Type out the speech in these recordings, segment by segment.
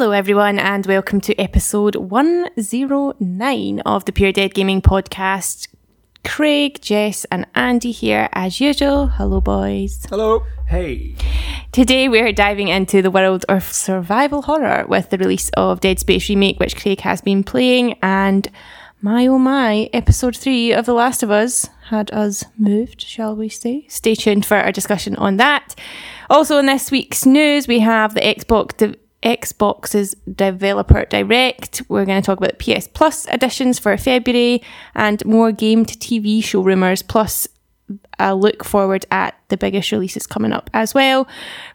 Hello, everyone, and welcome to episode 109 of the Pure Dead Gaming Podcast. Craig, Jess, and Andy here as usual. Hello, boys. Hello. Hey. Today, we're diving into the world of survival horror with the release of Dead Space Remake, which Craig has been playing, and my oh my, episode 3 of The Last of Us had us moved, shall we say? Stay tuned for our discussion on that. Also, in this week's news, we have the Xbox. De- Xbox's Developer Direct. We're going to talk about PS Plus editions for February and more game to TV show rumours, plus a look forward at the biggest releases coming up as well.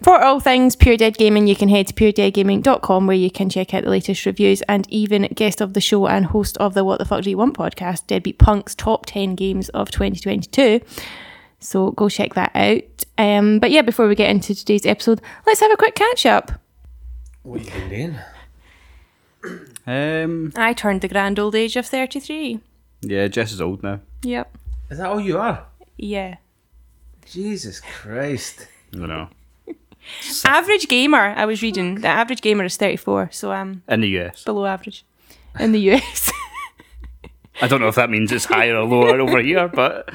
For all things Pure Dead Gaming, you can head to puredeadgaming.com where you can check out the latest reviews and even guest of the show and host of the What the Fuck Do You Want podcast, Deadbeat Punk's top 10 games of 2022. So go check that out. Um, but yeah, before we get into today's episode, let's have a quick catch up. What you been doing? Um, I turned the grand old age of 33. yeah, Jess is old now. Yep. Is that all you are? Yeah. Jesus Christ. I don't know. Average gamer, I was reading. The average gamer is 34, so I'm In the US. below average in the US. I don't know if that means it's higher or lower over here, but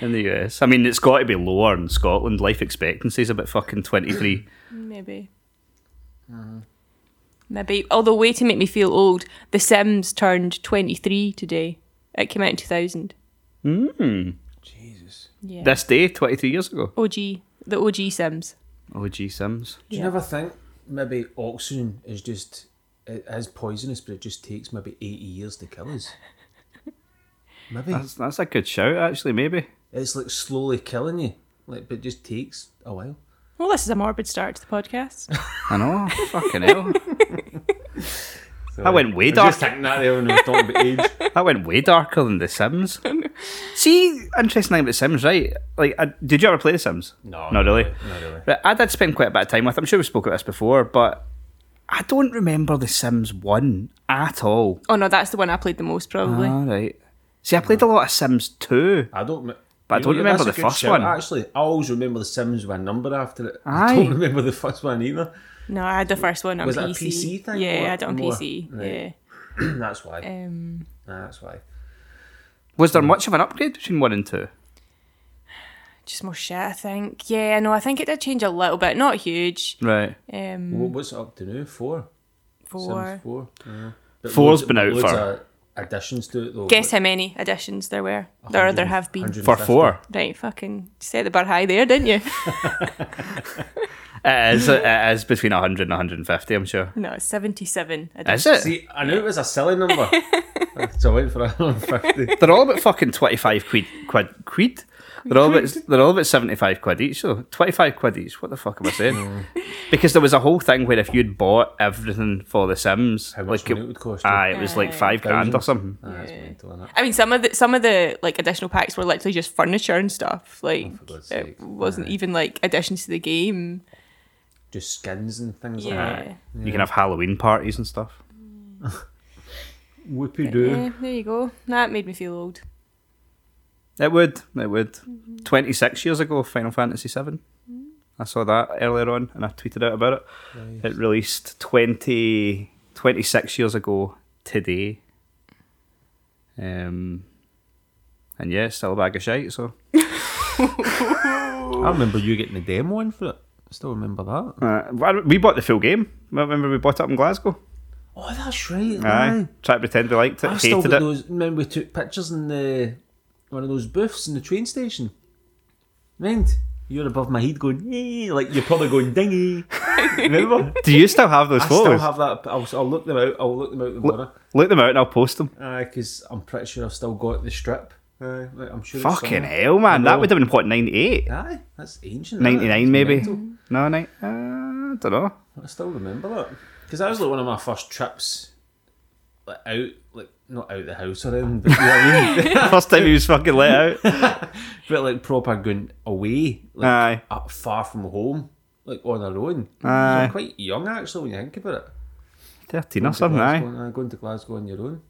in the US. I mean, it's got to be lower in Scotland. Life expectancy is about fucking 23. Maybe. Maybe. Although, way to make me feel old, The Sims turned 23 today. It came out in 2000. Hmm. Jesus. Yeah. This day, 23 years ago. OG. The OG Sims. Oh, gee, Sims. Do you Yeah. never think maybe oxygen is just it is poisonous, but it just takes maybe eighty years to kill us? Maybe That's, that's a good shout, actually, maybe. it's like slowly killing you, like but it just takes a while. Well, this is a morbid start to the podcast. I know. fucking hell. That went way I was dark. just thinking that there when we were talking about age. That went way darker than The Sims. See, interesting thing about The Sims, right? Like, uh, did you ever play The Sims? No, Not really. Not really. Right, I did spend quite a bit of time with. I'm sure we spoke about this before, but I don't remember The Sims One at all. oh, no, that's the one I played the most, probably. All right. See, I played a lot of Sims Two. I don't. me- But I don't know, remember the first shout, one. Actually, I always remember the Sims with a number after it. I don't remember the first one either. No, I had the first one on Was it a PC. PC thing Yeah, or I had it on more? PC. Right. That's why. Yeah. Um, That's why. Was there much of an upgrade between one and two? just more shit, I think. Yeah, no, I think it did change a little bit. Not huge. Right. Um, What, what's it up to now? Four. four. Sims four. Yeah. Four's loads- been out loads for- of additions to it though. Guess how many additions there were? There, there have been. For four. Right, fucking set the bar high there, didn't you? It is, it is between 100 and 150, I'm sure. no, it's 77 Is it? See, I knew it was a silly number, so I went for 150. They're all about fucking 25 quid. quid, quid? They're all, about, they're all about 75 quid each, so 25 quid each. What the fuck am I saying? because there was a whole thing where if you'd bought everything for The Sims, How much like money it would cost you? Aye, it was like five grand or something. Ah, that's mental, innit? I mean, some of the some of the like additional packs were literally just furniture and stuff. Like Oh, God's it wasn't Aye. even like additions to the game. Just skins and things like Yeah. that. You can have Halloween parties and stuff. Whoopie doo. Yeah, there you go. That made me feel old. It would. It would. 26 years ago, Final Fantasy VII. I saw that earlier on and I tweeted out about it. It released 20, 26 years ago today. Um, and yeah, it's still a bag of shite, so. I remember you getting the demo in for it. I still remember that. Uh, we bought the full game. Remember we bought it up in Glasgow? Oh, that's right. Aye. Aye. Tried to pretend we liked it, I've still hated got it. those. Remember, we took pictures in the one of those booths in the train station. Mind? You're above my head going, like you're probably going dingy. Remember? Do you still have those I photos? still have that. I'll, I'll look them out. I'll look them out the morning. Look them out and I'll post them. Because I'm pretty sure I've still got the strip. Aye, like, I'm sure. it's Fucking hell, man. That would have been, what, 98? Aye, that's ancient. 99 It's maybe? mental. No, ni- uh, I don't know. I still remember that because that was like one of my first trips, like out, like not out the house or anything, but you know what I mean. First time he was fucking let out. but like proper going away, like Aye. up far from home, like on our own. So Aye. I'm quite young actually when you think about it. 13 or Going to something, aye. Glasgow, aye, Going to Glasgow on your own.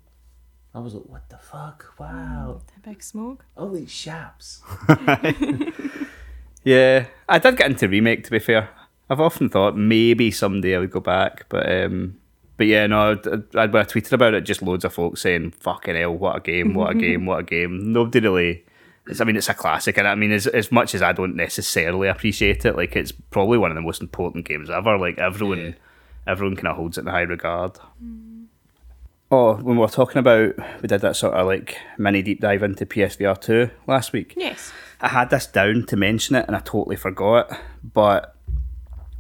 I was like, what the fuck? Wow, The big smoke. all these shaps. Yeah, I did get into remake. To be fair, I've often thought maybe someday I would go back, but um, but yeah, no. I'd, I'd, when I tweeted about it, just loads of folks saying, "Fucking hell, what a game! What a game! What a game!" Nobody really. It's, I mean, it's a classic, and I mean, as as much as I don't necessarily appreciate it, like it's probably one of the most important games ever. Like everyone, Yeah. everyone kind of holds it in high regard. Mm. Oh, when we were talking about, we did that sort of like mini deep dive into PSVR two last week. Yes. I had this down to mention it and I totally forgot. But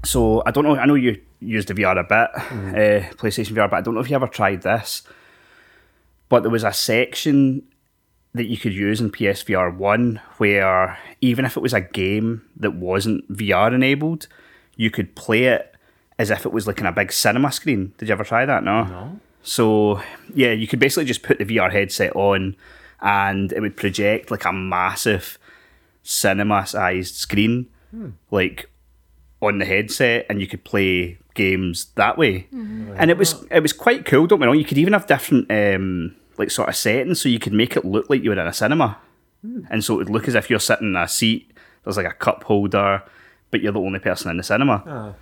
so I don't know. I know you used the VR a bit, uh, PlayStation VR, but I don't know if you ever tried this. But there was a section that you could use in PSVR one where even if it was a game that wasn't VR enabled, you could play it as if it was like in a big cinema screen. Did you ever try that? No. No. So yeah, you could basically just put the VR headset on, and it would project like a massive cinema-sized screen, like on the headset, and you could play games that way. And it was it was quite cool. Don't get know? You could even have different um, like sort of settings, so you could make it look like you were in a cinema, and so it would look as if you're sitting in a seat. There's like a cup holder, but you're the only person in the cinema. Aye.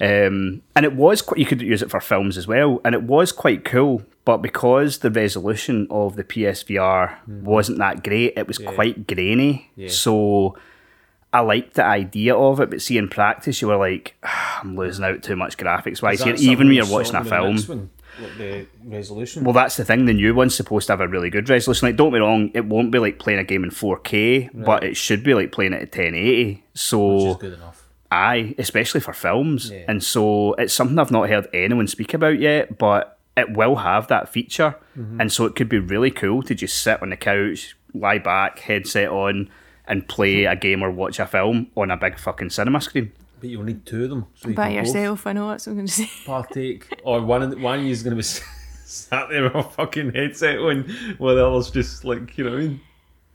Um, and it was quite, you could use it for films as well, and it was quite cool. But because the resolution of the PSVR wasn't that great, it was quite grainy. Yeah. So I liked the idea of it, but see in practice, you were like, "Ah, I'm losing out too much graphics wise Is here, even when you're watching a film. one? Like the resolution. Well, that's the thing. The new one's supposed to have a really good resolution. Like, don't be wrong, it won't be like playing a game in 4K, but it should be like playing it at 1080. So good enough. Aye, especially for films. Yeah. And so it's something I've not heard anyone speak about yet, but it will have that feature. Mm-hmm. And so it could be really cool to just sit on the couch, lie back, headset on, and play a game or watch a film on a big fucking cinema screen. But you'll need two of them. So you By yourself, I know that's what I'm going to say. partake, or one of the, one of you is going to be sat there with a fucking headset on, while the other's just like you know what I mean.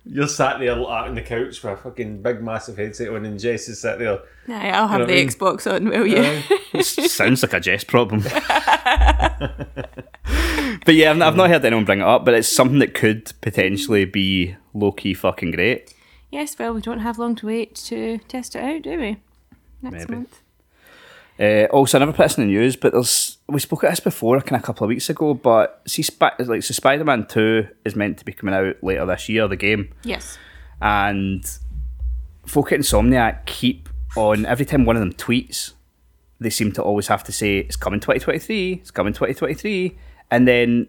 You're sat there out on the couch with a fucking big massive headset on, and Jess is sat there. Aye, I'll have know the I mean? Xbox on, will you? Aye. It sounds like a Jess problem. but yeah, I've, I've not heard anyone bring it up, but it's something that could potentially be low key fucking great. Yes, well, we don't have long to wait to test it out, do we? Next Maybe. month. Uh, also, I never put this in the news, but there's we spoke at this before, kind of a couple of weeks ago. But see, Sp- like so, Spider Man Two is meant to be coming out later this year, the game, Yes. and folk at Insomniac keep on every time one of them tweets, they seem to always have to say it's coming 2023, it's coming 2023, and then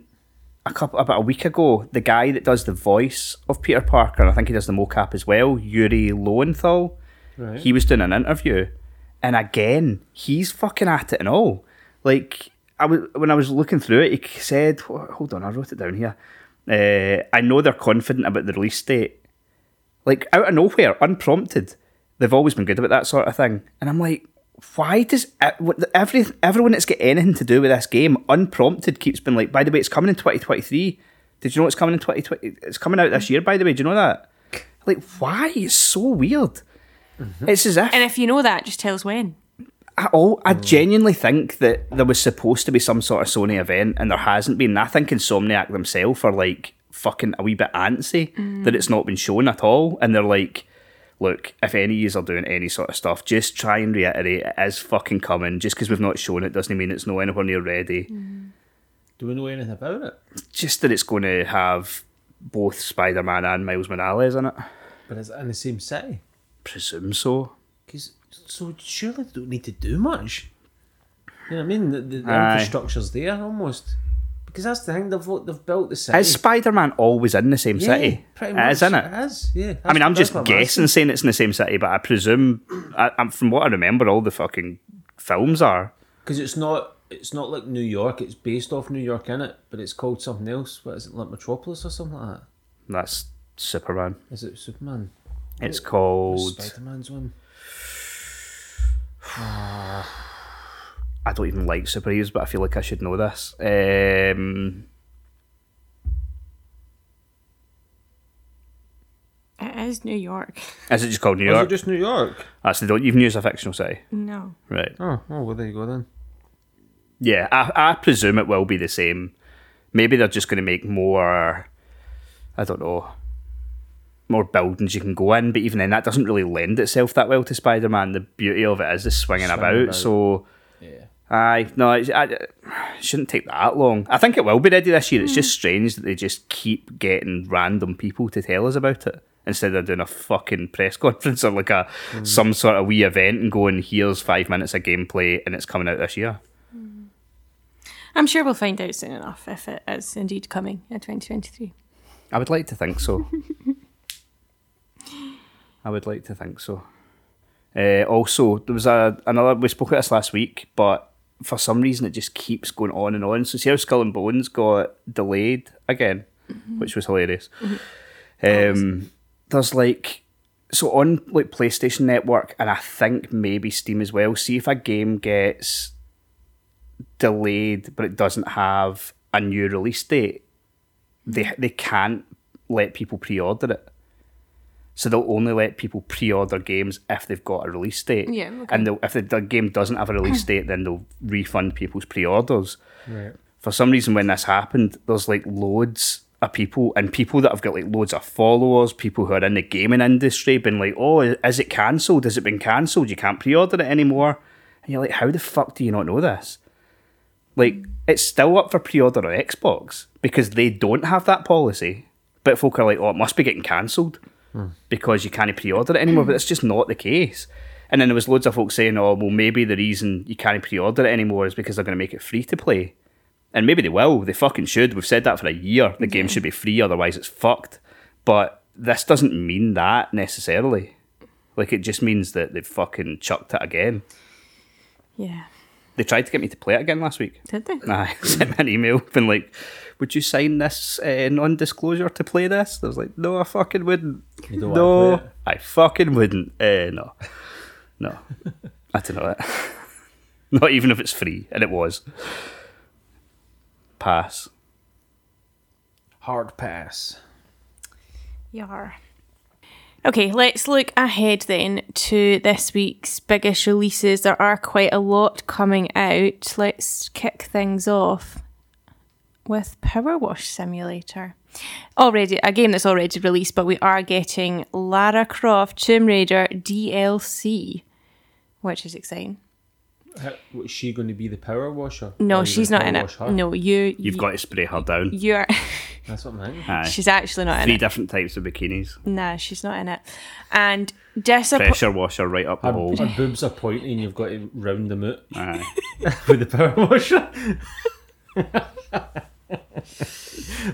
a couple about a week ago, the guy that does the voice of Peter Parker, and I think he does the mocap as well, Yuri Lowenthal, Right. he was doing an interview, and again, he's fucking at it and all. Like I was when I was looking through it, he said, "Hold on, I wrote it down here." Uh, I know they're confident about the release date. Like out of nowhere, unprompted, they've always been good about that sort of thing. And I'm like, why does every everyone that's got anything to do with this game, unprompted, keeps been like, by the way, it's coming in 2023. Did you know it's coming in 2020? It's coming out this year, by the way. Do you know that? Like, why? It's so weird. Mm-hmm. It's as if And if you know that, just tell us when. I, oh, I mm. genuinely think that there was supposed to be some sort of Sony event and there hasn't been. And I think Insomniac themselves are like fucking a wee bit antsy mm. that it's not been shown at all. And they're like, look, if any of you are doing any sort of stuff, just try and reiterate it is fucking coming. Just because we've not shown it doesn't mean it's not anywhere near ready. Mm. Do we know anything about it? Just that it's going to have both Spider Man and Miles Morales in it. But is it in the same city? Presume so. Because so surely they don't need to do much. You know what I mean? The, the, the infrastructure's there almost. Because that's the thing they've they've built the city. Is Spider Man always in the same yeah, city? Pretty much. is, isn't it? It is. Yeah. I mean, I'm just guessing, saying it's in the same city, but I presume, I, I'm, from what I remember, all the fucking films are. because it's not it's not like New York. It's based off New York in it, but it's called something else. What is it, like Metropolis or something like that? That's Superman. Is it Superman? It's called. Spider Man's one. Ah. I don't even like superheroes, but I feel like I should know this. Um, It is New York. is it just called New Was York? it just New York? Actually, don't even use a fictional city. No. Right. Oh, oh, well, there you go then. Yeah, I, I presume it will be the same. Maybe they're just going to make more. I don't know. More buildings you can go in, but even then, that doesn't really lend itself that well to Spider Man. The beauty of it is the swinging, Swinging about, about. So, Yeah. aye, no, it, I, it shouldn't take that long. I think it will be ready this year. It's just hmm. strange that they just keep getting random people to tell us about it instead of doing a fucking press conference or like a hmm. some sort of wee event and going, "Here's five minutes of gameplay and it's coming out this year." Hmm. I'm sure we'll find out soon enough if it is indeed coming in 2023. I would like to think so. I would like to think so. Uh, also, there was a another. We spoke about this last week, but for some reason it just keeps going on and on. So see how Skull and Bones got delayed again, which was hilarious. Um, there's like so on like PlayStation Network and I think maybe Steam as well. See if a game gets delayed, but it doesn't have a new release date they they can't let people pre-order it. So they'll only let people pre-order games if they've got a release date. Yeah, okay. And if the, the game doesn't have a release date, then they'll refund people's pre-orders. Right. For some reason, when this happened, there's like loads of people and people that have got like loads of followers, people who are in the gaming industry, been like, "Oh, is it cancelled? Has it been cancelled? You can't pre-order it anymore." And you're like, "How the fuck do you not know this?" Like, it's still up for pre-order on Xbox because they don't have that policy. But folk are like, "Oh, it must be getting cancelled because you can't pre-order it anymore." But it's just not the case. And then there was loads of folks saying, "Oh, well, maybe the reason you can't pre-order it anymore is because they're going to make it free to play." And maybe they will. They fucking should. We've said that for a year. The game should be free, otherwise it's fucked. But this doesn't mean that necessarily. Like it just means that they've fucking chucked it again. Yeah. They tried to get me to play it again last week. Did they? I sent me an email been like, "Would you sign this uh, non-disclosure to play this?" I was like, "No, I fucking wouldn't. You don't no, play it? I fucking wouldn't. Uh, no, no, I don't know it. Not even if it's free, and it was. Pass. Hard pass. Yar. Okay, let's look ahead then to this week's biggest releases. There are quite a lot coming out. Let's kick things off with PowerWash Simulator. Already a game that's already released, but we are getting Lara Croft Tomb Raider DLC, which is exciting. How, what, is she going to be the power washer? No, she's not in it. her? No, you. You've got to spray her down. You're. That's what I'm thinking. Aye. she's actually not in it. Three different types of bikinis. Nah, she's not in it. And disappoint. Pressure washer right up the Her, hole. her boobs are pointy and you've got to round them out Aye. with the power washer.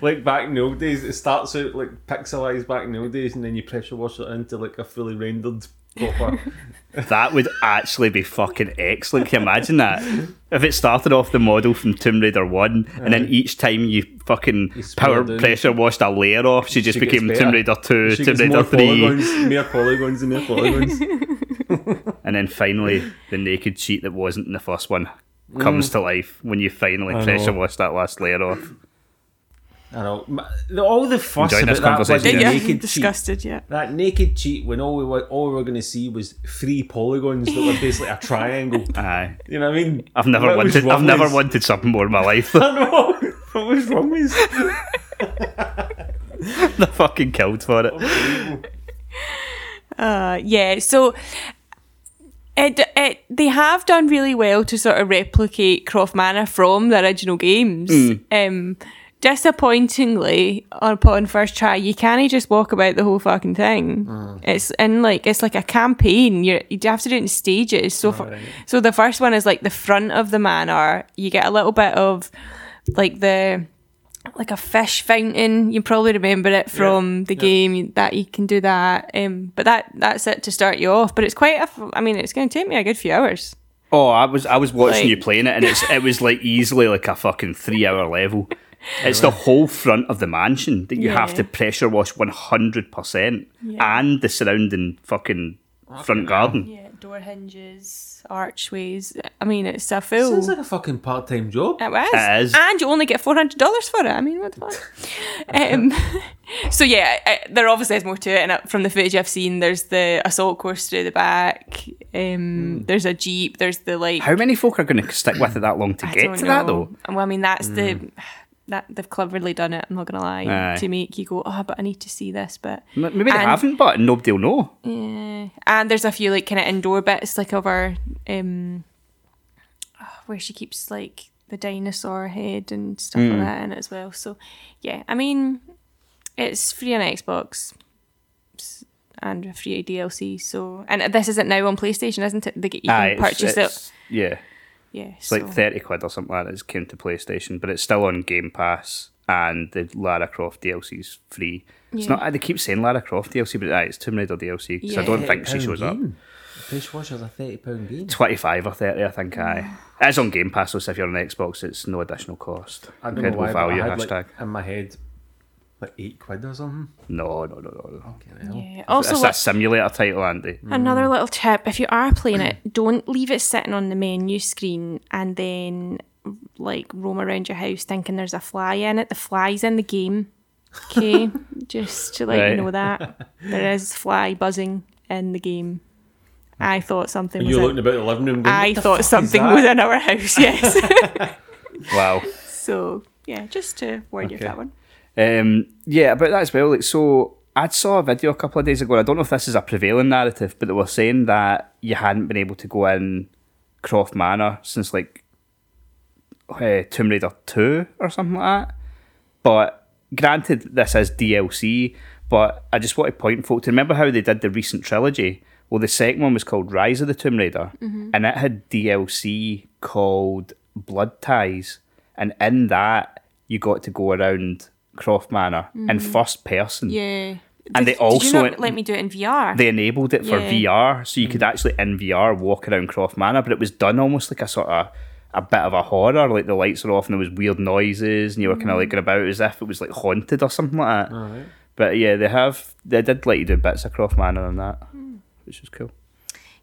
like back in the old days, it starts out like pixelized back in the old days, and then you pressure wash it into like a fully rendered proper. That would actually be fucking excellent. Can you imagine that? If it started off the model from Tomb Raider 1, and then each time you fucking You power down. pressure washed a layer off, she just She became. Tomb Raider 2, she Tomb Raider more 3, polygons, more polygons and more polygons. and then finally the naked cheat that wasn't in the first one comes to life when you finally Mm. I pressure know. wash that last layer off. I know. The- All the fuss Enjoying this about that conversation, bloody yeah. naked cheat. disgusted yet. That naked cheat when all we were, all we were going to see was three polygons that were basically a triangle. Aye. You know what I mean? I've never What was wanted. wrong I've never wanted something more in my life. I know. What was wrong with? they fucking killed for it. Uh, yeah, so it, it they have done really well to sort of replicate Croft Manor from the original games. Um, disappointingly, upon first try, you can't just walk about the whole fucking thing. It's in like it's like a campaign. You you have to do it in stages. So for, so the first one is like the front of the manor. You get a little bit of like the like a fish fountain. You probably remember it from the game that you can do that. Um, but that that's it to start you off. But it's quite. A, I mean, it's going to take me a good few hours. Oh, I was I was watching Like- you playing it, and it's it was like easily like a fucking three hour level. It's the whole front of the mansion that you have to pressure wash one hundred percent, and the surrounding fucking front garden. Yeah, door hinges, archways. I mean, it's a full. Sounds like a fucking part time job. It was. It is. And you only get four hundred dollars for it. I mean, what the fuck? um, so yeah, I, there obviously is more to it. And uh, from the footage I've seen, there's the assault course through the back. Um, There's a jeep. There's the like. How many folk are going to stick with it that long to I get don't to that though? Well, I mean, that's the. That they've cleverly done it. I'm not gonna lie Aye. to make you go, oh, but I need to see this. But Maybe they And- haven't, but nobody will know. yeah, and there's a few like kind of indoor bits, like of our um, oh, where she keeps like the dinosaur head and stuff Mm. like that in it as well. So yeah, I mean, it's free on Xbox and a free DLC. So and this isn't now on PlayStation, isn't it? They get, you can Aye, it's- purchase it. Yeah, Yeah, it's like thirty quid or something like that. It came to PlayStation, but it's still on Game Pass, and the Lara Croft DLC's free. It's not. They keep saying Lara Croft DLC, but aye, it's Tomb Raider DLC because I don't think she shows up. Dishwasher's a thirty pound game. 25 or 30, I think. Aye. It's on Game Pass, so if you're on Xbox, it's no additional cost. I don't know Incredible why, but value I had hashtag. like in my head like eight quid or something. No, no, no, no. no. Fucking hell. yeah. Also, it's like, a simulator title, Andy. Another hmm. little tip if you are playing it, don't leave it sitting on the menu screen and then like roam around your house thinking there's a fly in it. The fly's in the game. Okay, just to let Right. you know that there is fly buzzing in the game. I thought something And was you're in, looking about the living room. Going, I thought something was in our house, yes. Wow. so yeah, just to warn you of that one. Um, yeah, about that as well. Like, so I saw a video a couple of days ago. and I don't know if this is a prevailing narrative, but they were saying that you hadn't been able to go in Croft Manor since like uh, Tomb Raider Two or something like that. But granted, this is DLC. But I just want to point folk to remember how they did the recent trilogy. Well, the second one was called Rise of the Tomb Raider, and it had DLC called Blood Ties, and in that you got to go around Croft Manor in mm. first person. Yeah. And Did- they did you also- not let me do it in VR. They enabled it for Yeah. VR, so you could actually in VR walk around Croft Manor, but it was done almost like a sort of a bit of a horror, like the lights were off and there was weird noises, and you were kind of mm. like going about as if it was like haunted or something like that. Alright. But yeah, they have they did let you do bits of Croft Manor and that, hmm. which was cool.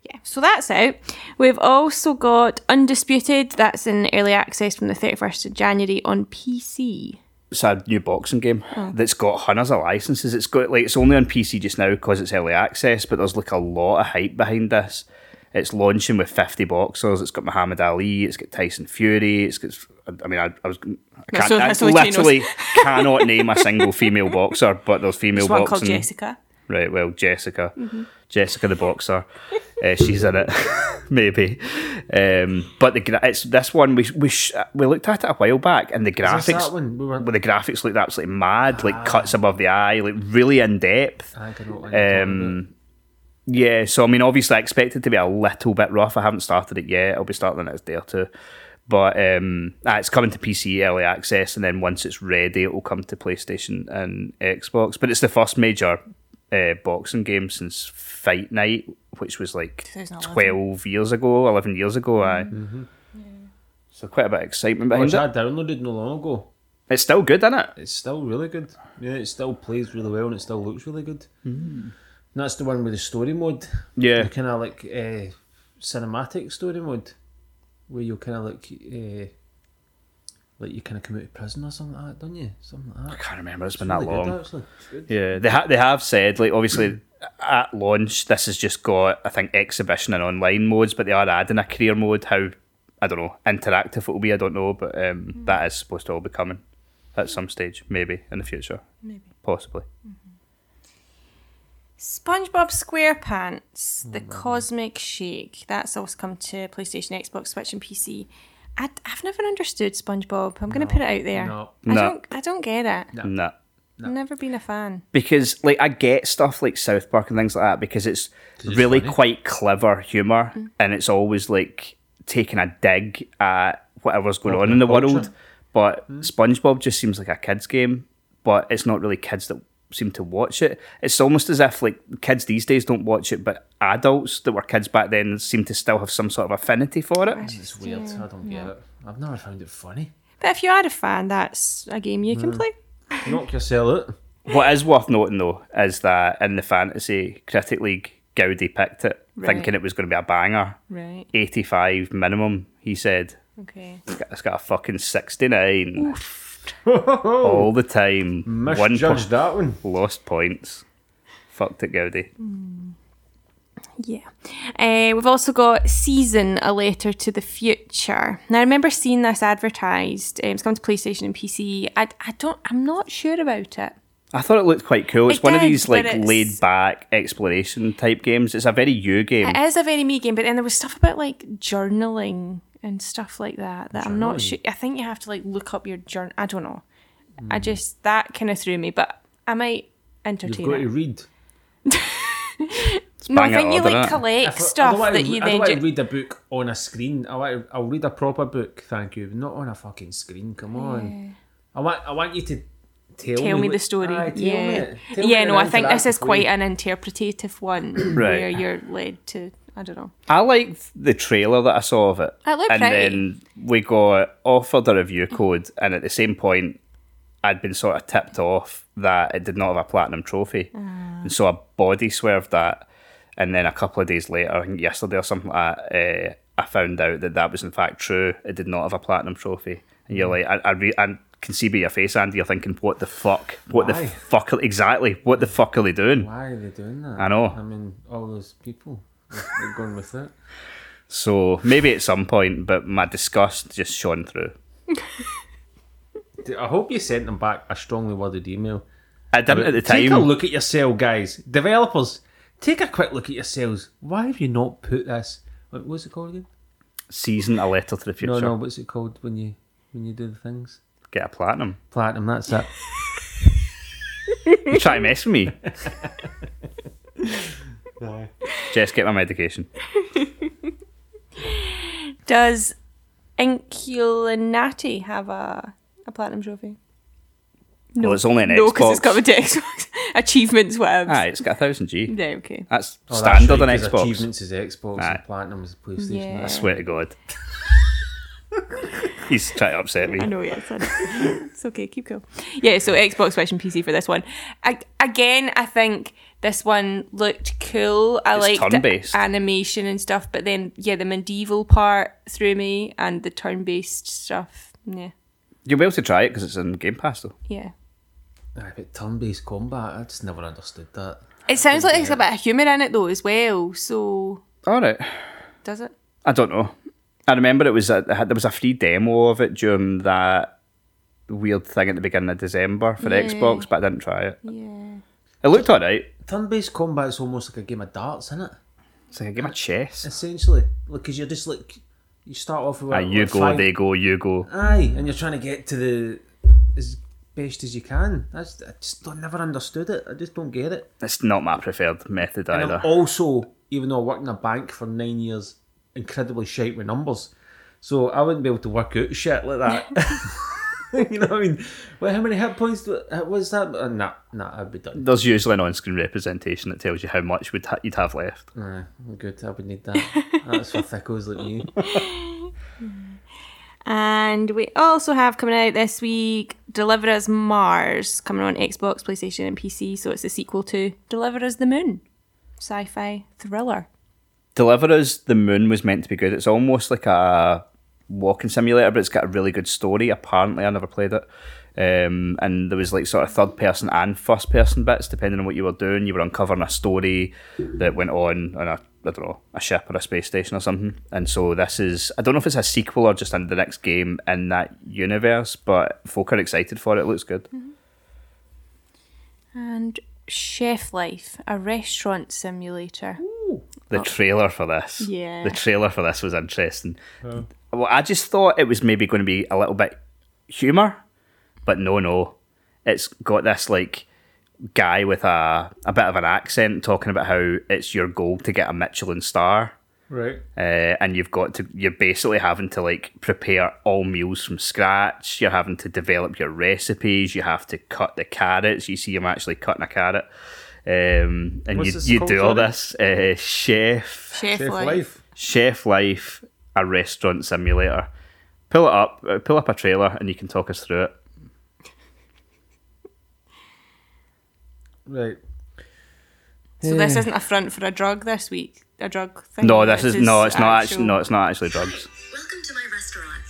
Yeah, so that's out. We've also got Undisputed. That's in early access from the 31st of January on PC. It's a new boxing game Oh. that's got hundreds of licenses. It's got like it's only on PC just now because it's early access, but there's like a lot of hype behind this. It's launching with 50 boxers. It's got Muhammad Ali. It's got Tyson Fury. It's got. I mean, I, I was. I can't. all- I that's all he knows. literally cannot name a single female boxer, but there's female There's one called. Jessica. Right. Well, Jessica. Mm-hmm. Jessica the boxer. uh, she's in it, maybe. Um, but the gra- it's this one we we sh- we looked at it a while back, and the graphics that one? We were, well, the graphics looked absolutely mad, like cuts above the eye, like really in depth. I don't know what you're talking Um, yeah, so I mean, obviously, I expect it to be a little bit rough. I haven't started it yet. I'll be starting the next day or two. But um, ah, it's coming to PC early access, and then once it's ready, it will come to PlayStation and Xbox. But it's the first major uh, boxing game since Fight Night, which was like 12 years ago, 11 years ago. Aye. So quite a bit of excitement about. behind Which it. I downloaded no long ago. It's still good, isn't it? It's still really good. Yeah, it still plays really well and it still looks really good. And that's the one with the story mode. Yeah. The kind of like uh, cinematic story mode, where you kind of like, uh, like you kind of come out of prison or something like that, don't you? Something like that. I can't remember. It's been Really that good, long. actually. Good. Yeah, they ha- they have said like obviously at launch this has just got I think exhibition and online modes, but they are adding a career mode. How I don't know interactive it will be. I don't know, but um, that is supposed to all be coming at some stage, maybe in the future, Maybe. possibly. SpongeBob SquarePants, The Cosmic Shake. That's also come to PlayStation, Xbox, Switch, and PC. I, have never understood SpongeBob. I'm going to put it out there. No. I No. don't. I don't get it. No. Nah. I've never been a fan. Because like I get stuff like South Park and things like that because it's really funny. quite clever humor mm. and it's always like taking a dig at whatever's going on in the Popular world. culture. but hmm. SpongeBob just seems like a kids game, but it's not really kids that seem to watch it. It's almost as if like kids these days don't watch it, but adults that were kids back then seem to still have some sort of affinity for it. It's weird. I don't get it. I've never found it funny. But if you are a fan, that's a game you can hmm. play. Knock yourself out. What is worth noting though is that in the fantasy critic league, Gowdy picked it, Right. thinking it was going to be a banger. Right. Eighty-five minimum, he said. Okay. It's got, it's got a fucking sixty-nine all the time. One po- Misjudged that one. lost points. Fucked it, Gowdy. Yeah. Uh, we've also got Season, A Letter to the Future. Now, I remember seeing this advertised. Um, it's come to PlayStation and PC. I, I don't, I'm not sure about it. I thought it looked quite cool. It's It one of these like but laid back exploration type games. It's a very you game. It is a very me game, but then there was stuff about like journaling and stuff like that that I'm not sure. I think you have to like look up your journal. I don't know. I mm. just, that kind of threw me, but I might entertain. You've got it. to read. No, I think you like collect If I- I stuff don't want that you I don't want to ju- read a book on a screen. I want I'll read a proper book, thank you, not on a fucking screen. Come on. I want I want you to tell, Tell me what- the story. Aye, yeah, me yeah. No, I think this is quite an interpretative one Right. where you're led to. I don't know. I liked the trailer that I saw of it. It looked and pretty. then we got offered a review code, and at the same point, I'd been sort of tipped off that it did not have a platinum trophy, Ah. and so I body swerved that. And then a couple of days later, I think yesterday or something like that, uh, I found out that that was in fact true. It did not have a platinum trophy, and Mm. you're like, I, I, re- I can see by your face, Andy. You're thinking, what the fuck? What the fuck? Exactly. What the fuck are they doing? Why are they doing that? I know. I mean, all those people are going with it. So maybe at some point, but my disgust just shone through. I hope you sent them back a strongly worded email. I didn't at the time. Take a look at yourself, guys. Developers, take a quick look at yourselves. Why have you not put this? What, what's it called again? Season a letter to the future. No, no. What's it called when you when you do the things? Get a platinum. Platinum. That's it. You try to mess with me. Just get my medication. Does Inkulinati have a a platinum trophy? No, well, it's only an No, Xbox. it's got the Xbox. Achievements webs. Aye, it's got a thousand G. Yeah, okay. That's Oh, that's standard right, on 'cause Xbox. Achievements is Xbox Aye. and Platinum is PlayStation. Yeah. I swear to God. He's trying to upset me. I know, yes. I know. it's okay, keep going. Yeah, so Xbox, version PC for this one. I, again, I think this one looked cool. I It's liked the turn-based. animation and stuff, but then, yeah, the medieval part threw me and the turn based stuff. Yeah. You'll be able to try it because it's in Game Pass, though. Yeah. Aye, but turn-based combat, I just never understood that. It sounds like there's a bit of humour in it though as well. So All right. does it? I don't know. I remember it was a, there was a free demo of it during that weird thing at the beginning of December for Yeah. Xbox, but I didn't try it. Yeah. It looked alright. Turn-based combat is almost like a game of darts, isn't it? It's like a game of chess. Essentially, because you're just like you start off with Ah, you with go, five- they go, you go. Aye, and you're trying to get to the as best as you can. That's I just don't, never understood it. I just don't get it. It's not my preferred method And either. I'm also, even though I worked in a bank for nine years, incredibly shite with numbers. So I wouldn't be able to work out shit like that. you know what I mean? Well, how many hit points do, uh, was that? Uh, nah, nah, I'd be done. There's usually an on-screen representation that tells you how much would ha- you'd have left. Nah, good. I would need that. That's for thickos like me. And we also have coming out this week Deliver Us Mars, coming on Xbox, PlayStation, and PC. So it's a sequel to Deliver Us the Moon, sci fi thriller. Deliver Us, the moon was meant to be good. It's almost like a walking simulator, but it's got a really good story. Apparently, I never played it. Um, and there was like sort of third person and first person bits, depending on what you were doing. You were uncovering a story that went on on a I don't know a ship or a space station or something. And so this is I don't know if it's a sequel or just in the next game in that universe, but folk are excited for it. It looks good. And Chef Life, a restaurant simulator. the trailer for this. Yeah. The trailer for this was interesting. Well, I just thought it was maybe going to be a little bit humour, but no, no. It's got this like guy with a, a bit of an accent talking about how it's your goal to get a Michelin star. Right. uh, and you've got to you're basically having to like prepare all meals from scratch you're having to develop your recipes you have to cut the carrots you see i'm actually cutting a carrot um, and What's you, you do all this uh, chef Chef, Chef life. life. chef life a restaurant simulator pull it up uh, pull up a trailer and you can talk us through it Right. So this isn't a front for a drug this week. A drug thing. no this is no it's not actual- actually no it's not actually drugs Welcome to my restaurant.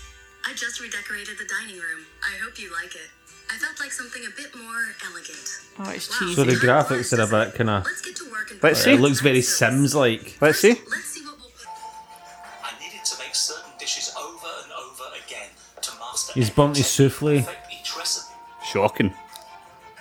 I just redecorated the dining room. I hope you like it. I felt like something a bit more elegant. Oh, it's Wow. cheesy. So the graphics flies, are a bit kinda- Let's get to work and Let's see. It looks very. Sims like. let's see Let's make certain dishes over and over again to master He's every bumped his technique souffle. and perfect each recipe. shocking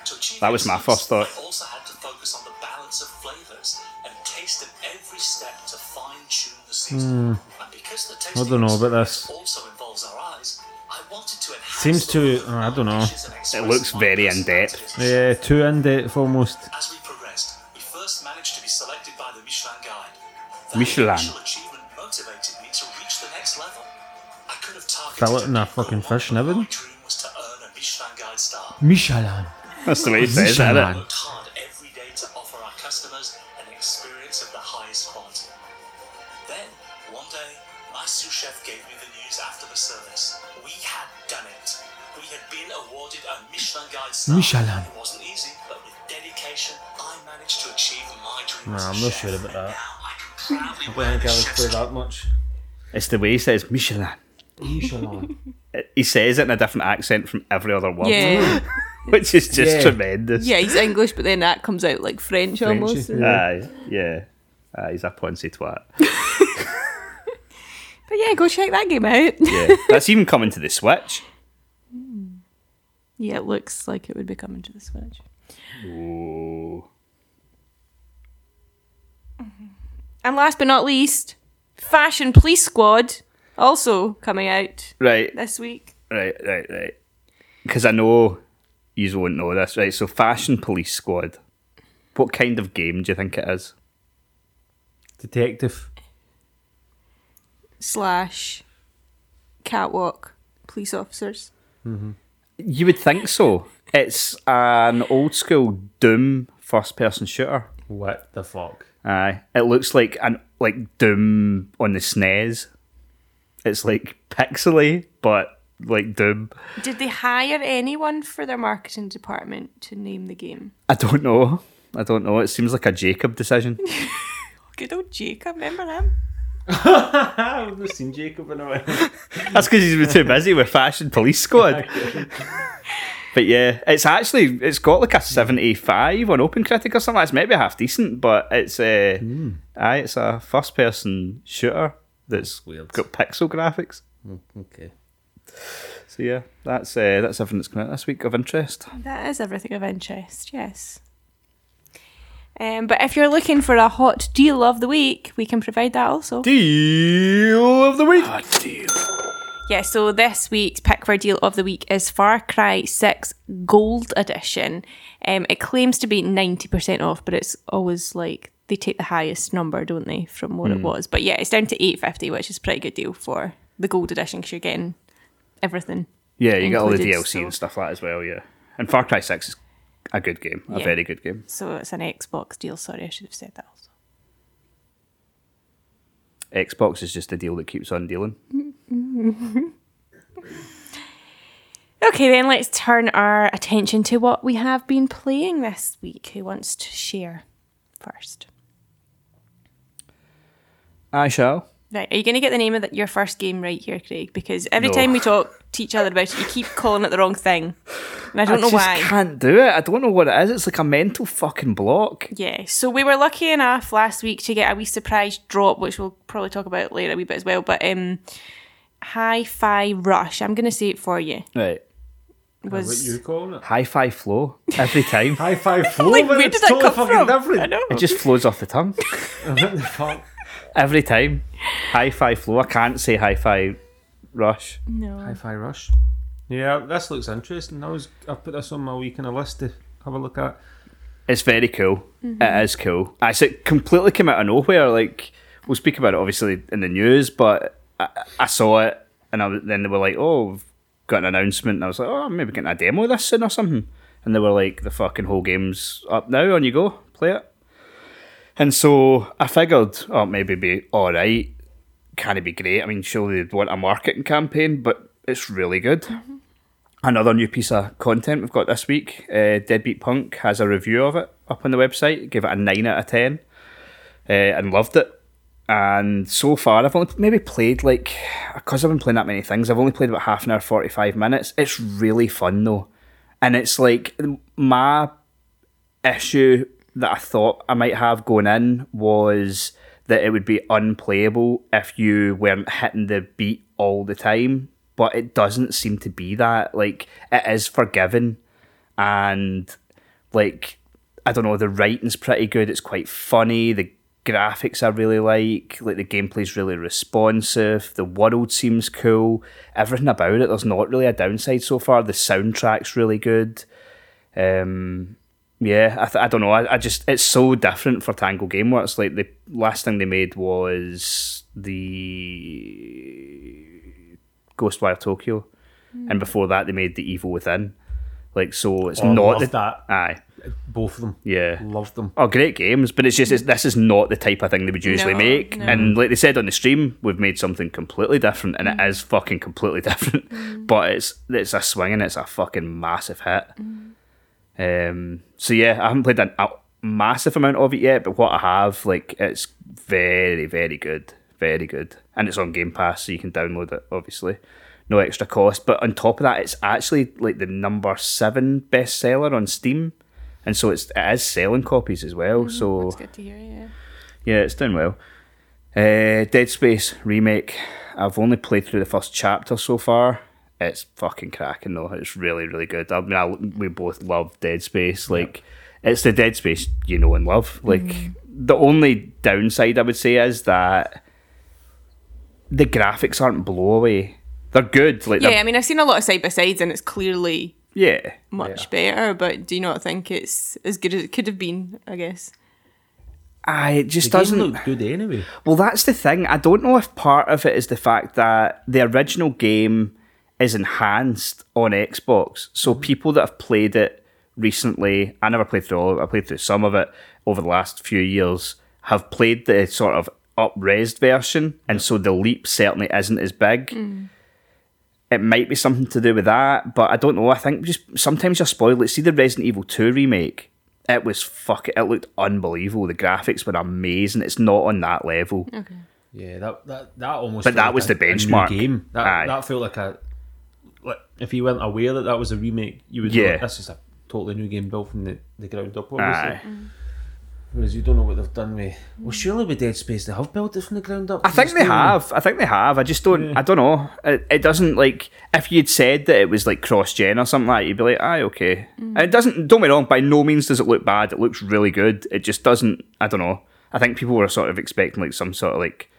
To That was my first thought. I also had to focus on the balance of flavors and taste at every step to fine tune the seasoning. And because the Hmm. I don't know about this. also involves our eyes, I wanted to enhance Seems the to- flavor I don't know. It looks very in-depth. as a chef. Yeah, too in depth almost. As we progressed, we first managed to be selected by the Michelin Guide. That Michelin. My dream was to earn a Michelin Guide star. Michelin. that's the way he says it, isn't it worked hard every day to offer our customers an experience of the highest quality. Then, one day, my sous chef gave me the news after the service. We had done it. We had been awarded a Michelin Guide star. Michelin. It wasn't easy, but with dedication, I managed to achieve my dream. Nah, as a I'm not chef. sure about that. Now I can proudly I don't wear think the I would chef's play that much. it's the way he says michelin Michelin. he says it in a different accent from every other word Yeah. which is just Yeah. tremendous yeah, he's English, but then that comes out like French almost. Frenchy. Aye, yeah. Aye, he's a poncy twat. But yeah, go check that game out. Yeah. That's even coming to the Switch. yeah, it looks like it would be coming to the Switch. Ooh. And last but not least, Fashion Police Squad also coming out Right, this week. right, right, right. Because I know you won't know this, right? So, Fashion Police Squad. What kind of game do you think it is? Detective. Slash catwalk police officers. Mm-hmm. You would think so. It's an old school Doom first person shooter. What the fuck? Aye, it looks like an like Doom on the SNES. It's like pixely, but like Doom. Did they hire anyone for their marketing department to name the game? I don't know. I don't know. It seems like a Jacob decision. Good old Jacob, remember him? I've not seen Jacob in a while. That's because he's been too busy with Fashion Police Squad. but yeah, it's actually it's got like a seventy five on OpenCritic or something. It's maybe half decent, but it's uh, aye, it's a first person shooter that's Weird. got pixel graphics. Okay. So yeah, that's uh, that's everything that's coming out this week of interest. That is everything of interest, yes. Um, but if you're looking for a hot deal of the week, we can provide that also. Deal of the week. Hot deal. Yeah, so this week's pick for deal of the week is Far Cry 6 Gold Edition. Um, it claims to be 90% off, but it's always like they take the highest number, don't they, from what it hmm. was. But yeah, it's down to 850, which is a pretty good deal for the Gold Edition because you're getting everything. Yeah, you get all the DLC so- and stuff like that as well. Yeah, and Far Cry Six is a good game, a Yeah. very good game. So it's an Xbox deal. Sorry, I should have said that also. Xbox is just a deal that keeps on dealing. Okay, then let's turn our attention to what we have been playing this week. Who wants to share first? I shall. Right, are you going to get the name of the, your first game right here, Craig? Because every No. time we talk to each other about it, you keep calling it the wrong thing, and I don't know just why. can't do it. I don't know what it is. It's like a mental fucking block. Yeah, so we were lucky enough last week to get a wee surprise drop, which we'll probably talk about later a wee bit as well. But um, Hi-Fi Rush, I'm going to say it for you. Right. What Was you calling it? High five flow every time. High five flow. like but where it's did that totally come fucking from? different. I know. it just flows off the tongue What the fuck? Every time. High five flow. I can't say high five rush. No. Hi-Fi Rush. Yeah, this looks interesting. I was I put this on my wee kind of list to have a look at. It's very cool. Mm-hmm. It is cool. I said completely came out of nowhere. Like we'll speak about it obviously in the news, but I, I saw it and I, was- then they were like, oh, we've got an announcement. And I was like, oh, maybe getting a demo of this soon or something. And they were like, the fucking whole game's up now, on you go, play it. And so I figured, oh, maybe be all right. Can it be great? I mean, surely they'd want a marketing campaign, but it's really good. Another new piece of content we've got this week. Uh, Deadbeat Punk has a review of it up on the website. Gave it a nine out of ten, uh, and loved it. And so far, I've only maybe played like because I've been playing that many things. I've only played about half an hour, forty five minutes. It's really fun though, and it's like my issue that I thought I might have going in was that it would be unplayable if you weren't hitting the beat all the time. But it doesn't seem to be that. Like it is forgiving and like I don't know, the writing's pretty good, it's quite funny, the graphics I really like, like the gameplay's really responsive, the world seems cool, everything about it, there's not really a downside so far. The soundtrack's really good. Um yeah, I, th- I don't know. I, I just it's so different for Tango Gameworks. Like the last thing they made was the Ghostwire Tokyo, hmm. and before that they made the Evil Within. Like so, it's Oh, not love the, that. Aye, Both of them. yeah. love them. Oh, great games, but it's just it's, this is not the type of thing they would usually No, make. no. And like they said on the stream, we've made something completely different, and it hmm. is fucking completely different. Hmm. But it's it's a swing and it's a fucking massive hit. Um, so yeah, I haven't played a, a massive amount of it yet, but what I have, like, it's very very good, very good, and it's on Game Pass, so you can download it. Obviously, no extra cost. But on top of that, it's actually like the number seven bestseller on Steam. And so it's it is selling copies as well. so That's good to hear, yeah. yeah, it's doing well. Uh, Dead Space remake. I've only played through the first chapter so far. It's fucking cracking though. It's really, really good. I mean, I, we both love Dead Space. Like, it's the Dead Space you know and love. Like, mm. the only downside I would say is that the graphics aren't blow away. They're good. Like, Yeah, they're- I mean, I've seen a lot of side by sides, and it's clearly yeah. much better. But do you not think it's as good as it could have been? I guess. I it just The game doesn't look good anyway. Well, that's the thing. I don't know if part of it is the fact that the original game is enhanced on Xbox. So mm-hmm. people that have played it recently, I never played through all of it, I played through some of it over the last few years, have played the sort of up-resed version, and so the leap certainly isn't as big. Mm. It might be something to do with that, but I don't know. I think just sometimes you're spoiled. Like, see the Resident Evil 2 remake. It was fuck it. It looked unbelievable. The graphics were amazing. It's not on that level. Yeah, that that, that almost. But that like was a- the benchmark. game. That Aye. that felt like a. Like, if you weren't aware that that was a remake, you would. Yeah. Yeah. This is a totally new game built from the, the ground up. Obviously. Aye. Mm. Whereas you don't know what they've done with. Well, surely with Dead Space they have built it from the ground up. I think they have. I think they have. I just don't. I don't know. It, it doesn't like if you'd said that it was like cross gen or something like, that, you'd be like, aye, okay. Mm. And it doesn't. Don't get me wrong. By no means does it look bad. It looks really good. It just doesn't. I don't know. I think people were sort of expecting like some sort of like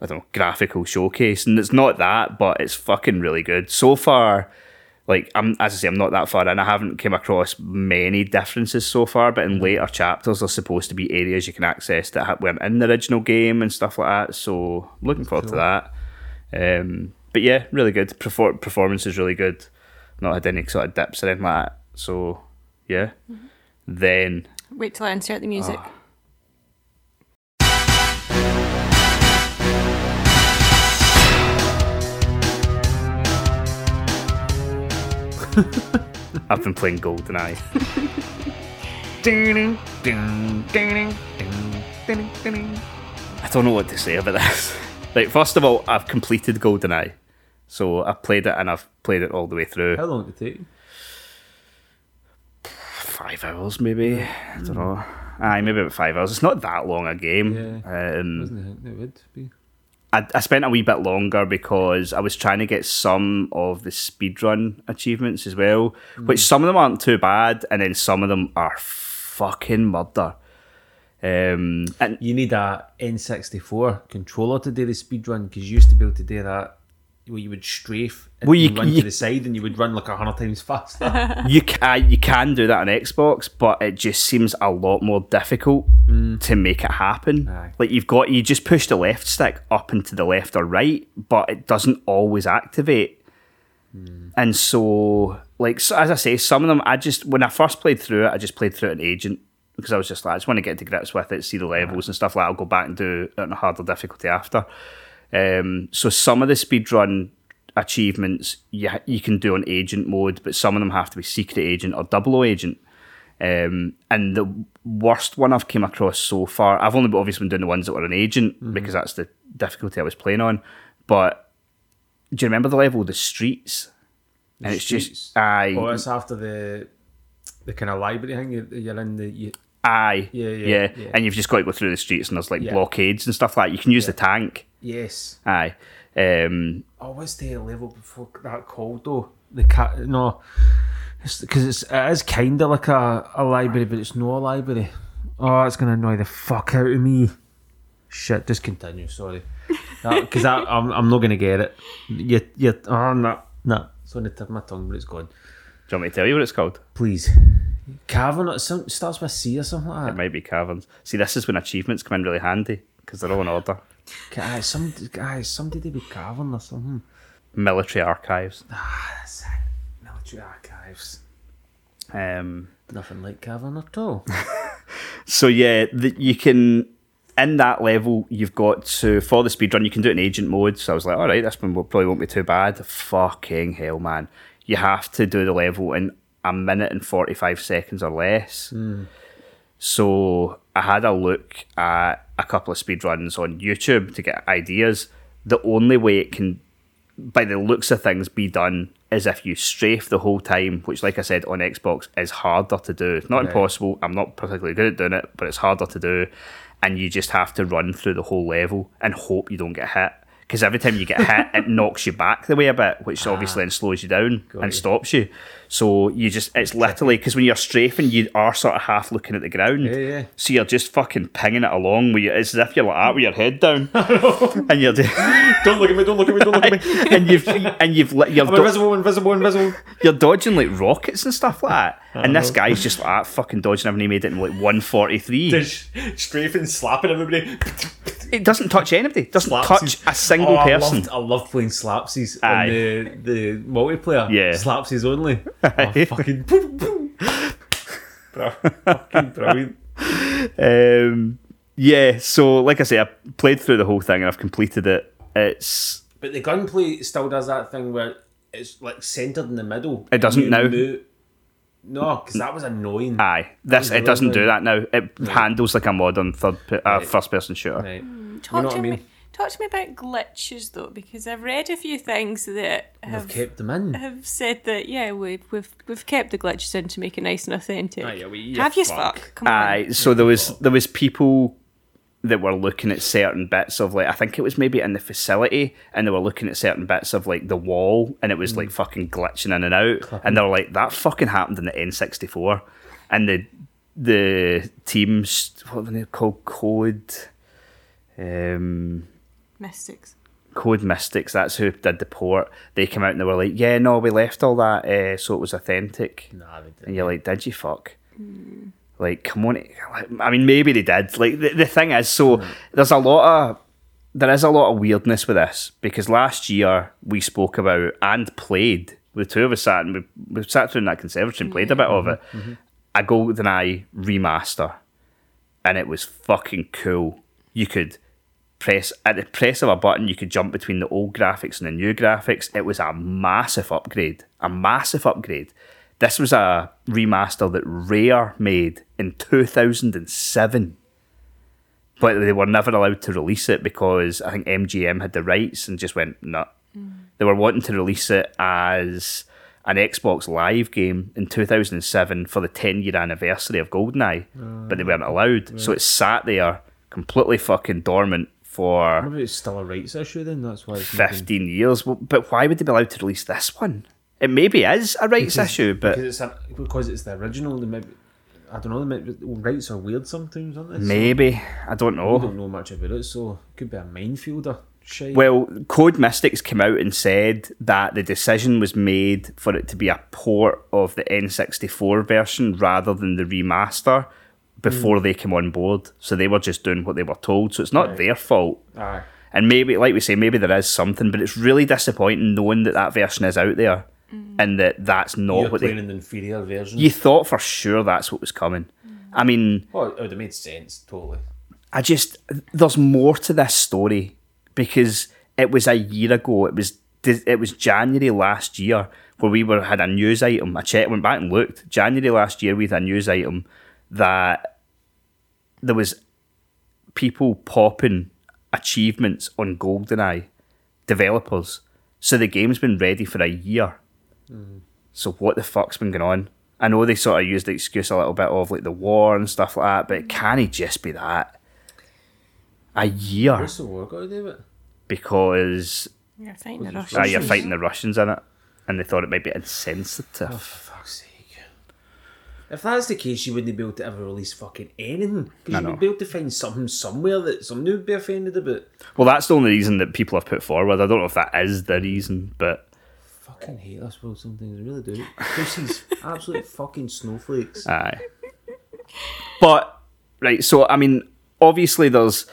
I don't know graphical showcase, and it's not that, but it's fucking really good so far. Like I'm, as I say, I'm not that far and I haven't came across many differences so far, but in mm. later chapters, there's supposed to be areas you can access that ha- weren't in the original game and stuff like that. So looking forward to that. Um, but yeah, really good. Perfor- performance is really good. Not had any sort of dips or anything like that. So yeah. Mm-hmm. Then Wait till I insert the music. Ah. I've been playing GoldenEye. I don't know what to say about this. Like, first of all, I've completed GoldenEye. So I've played it and I've played it all the way through. How long did it take? Five hours, maybe. I don't know. Aye, maybe about five hours. It's not that long a game. Um, Wasn't it? It would be. I, I spent a wee bit longer because I was trying to get some of the speedrun achievements as well, which some of them aren't too bad, and then some of them are fucking murder. Um, and You need a N64 controller to do the speedrun because you used to be able to do that where you would strafe and Well, you- run you- to the side and you would run like a hundred times faster. you can you can do that on Xbox, but it just seems a lot more difficult mm. to make it happen. Aye. Like you've got you just push the left stick up and to the left or right, but it doesn't always activate. Mm. And so, like so, as I say, some of them I just when I first played through it, I just played through it in agent because I was just like I just want to get to grips with it, see the levels and stuff like. that. I'll go back and do it on a harder difficulty after. Um, so some of the speedrun achievements you you can do on agent mode, but some of them have to be secret agent or double O agent. Um, and the worst one I've came across so far, I've only obviously been doing the ones that were an agent because that's the difficulty I was playing on. But do you remember the level, the streets? and it's Streets? just aye, Oh, it's after the the kind of library thing. you- You're in the. You, aye, Yeah, yeah, yeah. and you've just got to go through the streets and there's like Yeah. blockades and stuff like. that. You can use the tank, yes. aye. Um, Oh, what's the level before that called though? The cat. No, because it's, it is kind of like a, a library, but it's not a library. Oh, it's gonna annoy the fuck out of me. Shit, just continue. Sorry, because I'm I'm not gonna get it. You you oh no no. It's on the tip of my tongue, but it's gone. Do you want me to tell you what it's called? Please, Cavern. It starts with C or something like It might be caverns. See, this is when achievements come in really handy because they're all in order. Guys, some guys, somebody did with Cavern or something. Military archives. Ah, that's it. Military archives. Um, Nothing like Cavern at all. so yeah, the, you can in that level you've got to for the speedrun you can do it in agent mode. So I was like, all right, this one probably won't be too bad. Fucking hell, man! You have to do the level in a minute and forty five seconds or less. Hmm. So I had a look at a couple of speedruns on YouTube to get ideas. The only way it can, by the looks of things, be done is if you strafe the whole time, which, like I said, on Xbox is harder to do. It's not Right. impossible. I'm not particularly good at doing it, but it's harder to do. And you just have to run through the whole level and hope you don't get hit. Because every time you get hit, it knocks you back the way a bit, which ah. obviously then slows you down and you. stops you. So you just, it's literally, because when you're strafing, you are sort of half looking at the ground. Yeah, yeah. So you're just fucking pinging it along. With you, it's as if you're like that with your head down, and you're just, don't look at me! Don't look at me! Don't look at me! and you've and you've, you're do- invisible, invisible, invisible. you're dodging like rockets and stuff like that. And this guy's just like that, fucking dodging. Haven't he made it in like 143? Just strafing, slapping everybody. It doesn't touch anybody. It Doesn't touch a single Oh, I person. loved- I love playing slapsies Aye. on the, the multiplayer. Yeah. Slapsies only. Oh, fucking boom, boom. Bro, fucking brilliant. Um, yeah. So like I say, I played through the whole thing and I've completed it. It's But the gunplay still does that thing where it's like centered in the middle. It doesn't You now. move- No, because that was annoying. aye. This was it doesn't do that now. It handles like a modern third uh, Right. first person shooter. Right. Talk You know to what I me. Talk to me about glitches though, because I've read a few things that I've have kept them in. have said that yeah we've we've we've kept the glitches in to make it nice and authentic. Aye, yeah, well, you have you fuck. fuck? Come on. Aye, so there was there was people that were looking at certain bits of like I think it was maybe in the facility and they were looking at certain bits of like the wall and it was like fucking glitching in and out and they were like that fucking happened in the N64 and the the teams what were they called code um Mystics. Code Mystics, that's who did the port. They came out and they were like, "Yeah, no, we left all that uh, so it was authentic." Nah, they didn't. And you're like, did you fuck? Like, come on. I mean, maybe they did. Like, the, the thing is, so hmm. there's a lot of, there is a lot of weirdness with this because last year we spoke about and played, the two of us sat and we, we sat through in that conservatory and played a bit of it, mm-hmm. Mm-hmm. a GoldenEye remaster. And it was fucking cool. You could press, at the press of a button, you could jump between the old graphics and the new graphics. It was a massive upgrade. A massive upgrade. This was a remaster that Rare made in 2007. But they were never allowed to release it because I think MGM had the rights and just went, no. Mm. They were wanting to release it as an Xbox Live game in 2007 for the 10 year anniversary of GoldenEye, but they ah, weren't allowed. So it sat there completely fucking dormant for Maybe it's still a rights issue then. That's why it's making- 15 years. Well, but why would they be allowed to release this one? It maybe is a rights issue, but because it's a, because it's the original. They maybe I don't know. They maybe, rights are weird sometimes, aren't they? maybe. I don't know. we don't know much about it, so it could be a minefield or shit. Well, Code Mystics came out and said that the decision was made for it to be a port of the N64 version rather than the remaster before hmm. they came on board. So they were just doing what they were told. So it's not their fault. Aye. And maybe, like we say, maybe there is something, but it's really disappointing knowing that that version is out there Mm. and that that's not You're what playing they. an inferior version. You thought for sure that's what was coming. I mean, Well, it would have made sense, totally. I just there's more to this story because it was a year ago. It was it was January last year where we were had a news item. I checked, went back and looked. January last year we had a news item that there was people popping achievements on GoldenEye developers. So the game's been ready for a year. So what the fuck's been going on? I know they sort of used the excuse a little bit of like the war and stuff like that, but can it just be that? A year What's the war got to do with it? because You're fighting the Russians. uh, you're fighting the Russians in it, and they thought it might be insensitive. Oh, for fuck's sake. If that's the case, you wouldn't be able to ever release fucking anything. Because you'd be able to find something somewhere that somebody would be offended about. Well, that's the only reason that people have put forward. I don't know if that is the reason, but Fucking hate this world sometimes, I really do. Pussies, absolute fucking snowflakes. Aye. But right, so I mean, obviously there's.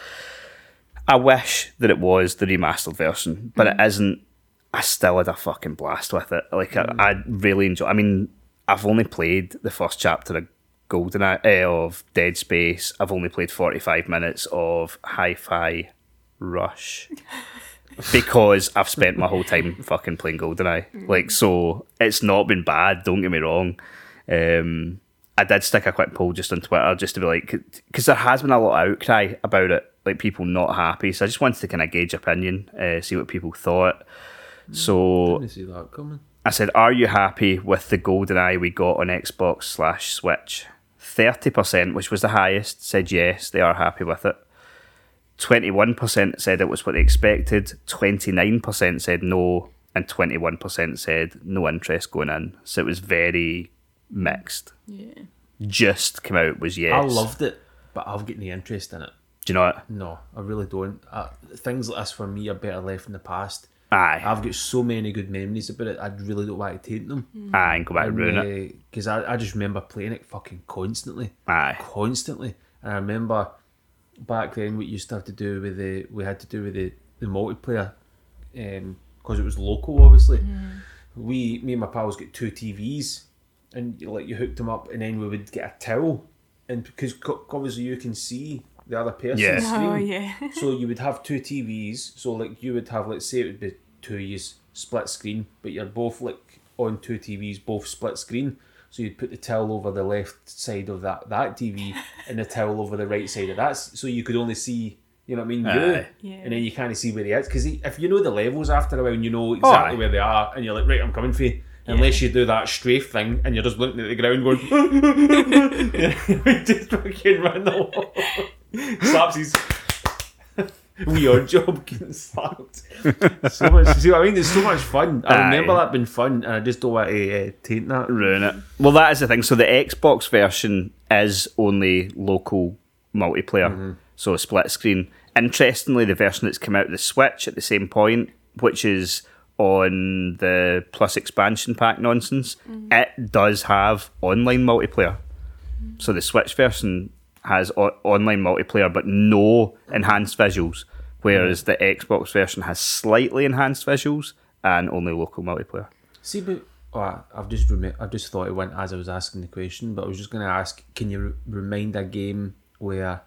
I wish that it was the remastered version, but it isn't. I still had a fucking blast with it. Like I, I really enjoy. I mean, I've only played the first chapter of Golden uh, of Dead Space. I've only played forty five minutes of Hi-Fi Rush. because I've spent my whole time fucking playing GoldenEye. Like, so it's not been bad. Don't get me wrong. Um, I did stick a quick poll just on Twitter just to be like, because there has been a lot of outcry about it, like people not happy. So I just wanted to kind of gauge opinion, uh, see what people thought. So Didn't see that coming. I said, "Are you happy with the GoldenEye we got on Xbox slash Switch?" Thirty percent, which was the highest, said yes, they are happy with it. Twenty-one percent said it was what they expected. Twenty-nine percent said no, and twenty-one percent said no interest going in. So it was very mixed. Yeah. Just come out was yes. I loved it, but I've got no interest in it. Do you know what? No, I really don't. Uh, things like this for me are better left in the past. Aye, I've got so many good memories about it. I really don't want to taint them. aye, and go back and ruin it. Because I, I just remember playing it fucking constantly. Aye, Constantly. And I remember back then what used to have to do with the, we had to do with the, the multiplayer, um, because it was local obviously. Mm. We, me and my pals got two TVs and like you hooked them up and then we would get a towel. And because obviously you can see the other person's oh, Yeah. screen. Oh yeah. So you would have two TVs. So like you would have, let's say it would be two years split screen, but you're both like on two TVs, both split screen. So you'd put the towel over the left side of that that TV and the towel over the right side of that, so you could only see. You know what I mean? You, Aye. Yeah. and then you kind of see where he is because if you know the levels after a while, and you know oh, exactly aye. where they are, and you're like, right, I'm coming for you. Unless you do that strafe thing and you're just looking at the ground going, just fucking run the wall. Slaps his wee odd job getting slapped. so much, see what I mean? It's so much fun. I Aye. remember that being fun, and I just don't want to uh, taint that. ruin it. Well, that is the thing. So the Xbox version is only local multiplayer, so split screen. Interestingly, the version that's come out of the Switch at the same point, which is on the Plus expansion pack nonsense, it does have online multiplayer. So the Switch version has o- online multiplayer, but no enhanced visuals, whereas the Xbox version has slightly enhanced visuals and only local multiplayer. See, but oh, I- I've just remi- I've just thought it went as I was asking the question, but I was just going to ask: Can you re- remind a game where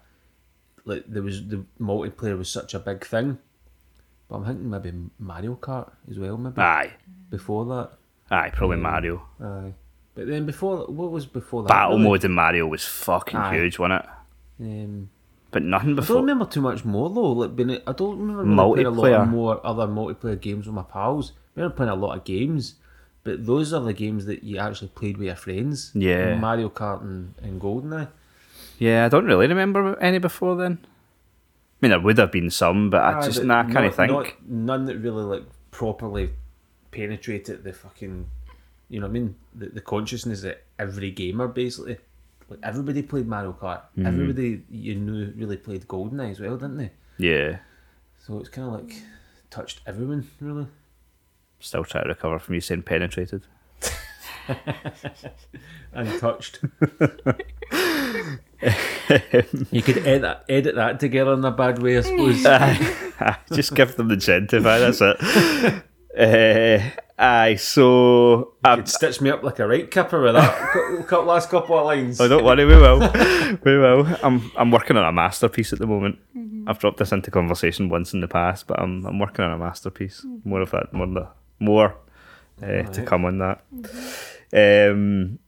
like there was the multiplayer was such a big thing? But I'm thinking maybe Mario Kart as well. Maybe Aye, before that. aye, probably um, Mario. Aye. But then before what was before that? Battle really? mode in Mario was fucking Aye. huge, wasn't it? Um, But nothing before. I don't remember too much more though. Like, been, I don't remember really playing a lot of more other multiplayer games with my pals. I remember playing a lot of games, but those are the games that you actually played with your friends. Yeah. Mario Kart and, and GoldenEye. Yeah, I don't really remember any before then. I mean, there would have been some, but I just nah, I can't not- think. not- none that really like properly penetrated the fucking, you know what I mean? The, the consciousness that every gamer basically. Like everybody played Mario Kart. Mm-hmm. Everybody you knew really played GoldenEye as well, didn't they? Yeah, So it's kind of like touched everyone really. still trying to recover from you saying penetrated. Untouched. You could edit, edit that together in a bad way, I suppose. Just give them the aye, that's it. Uh, aye, so um, You'd stitch me up like a right kipper with that cou- cou- last couple of lines. Oh, don't worry, we will. we will. I'm I'm working on a masterpiece at the moment. I've dropped this into conversation once in the past, but I'm I'm working on a masterpiece. More of that, more the, more uh, to come on that. Um,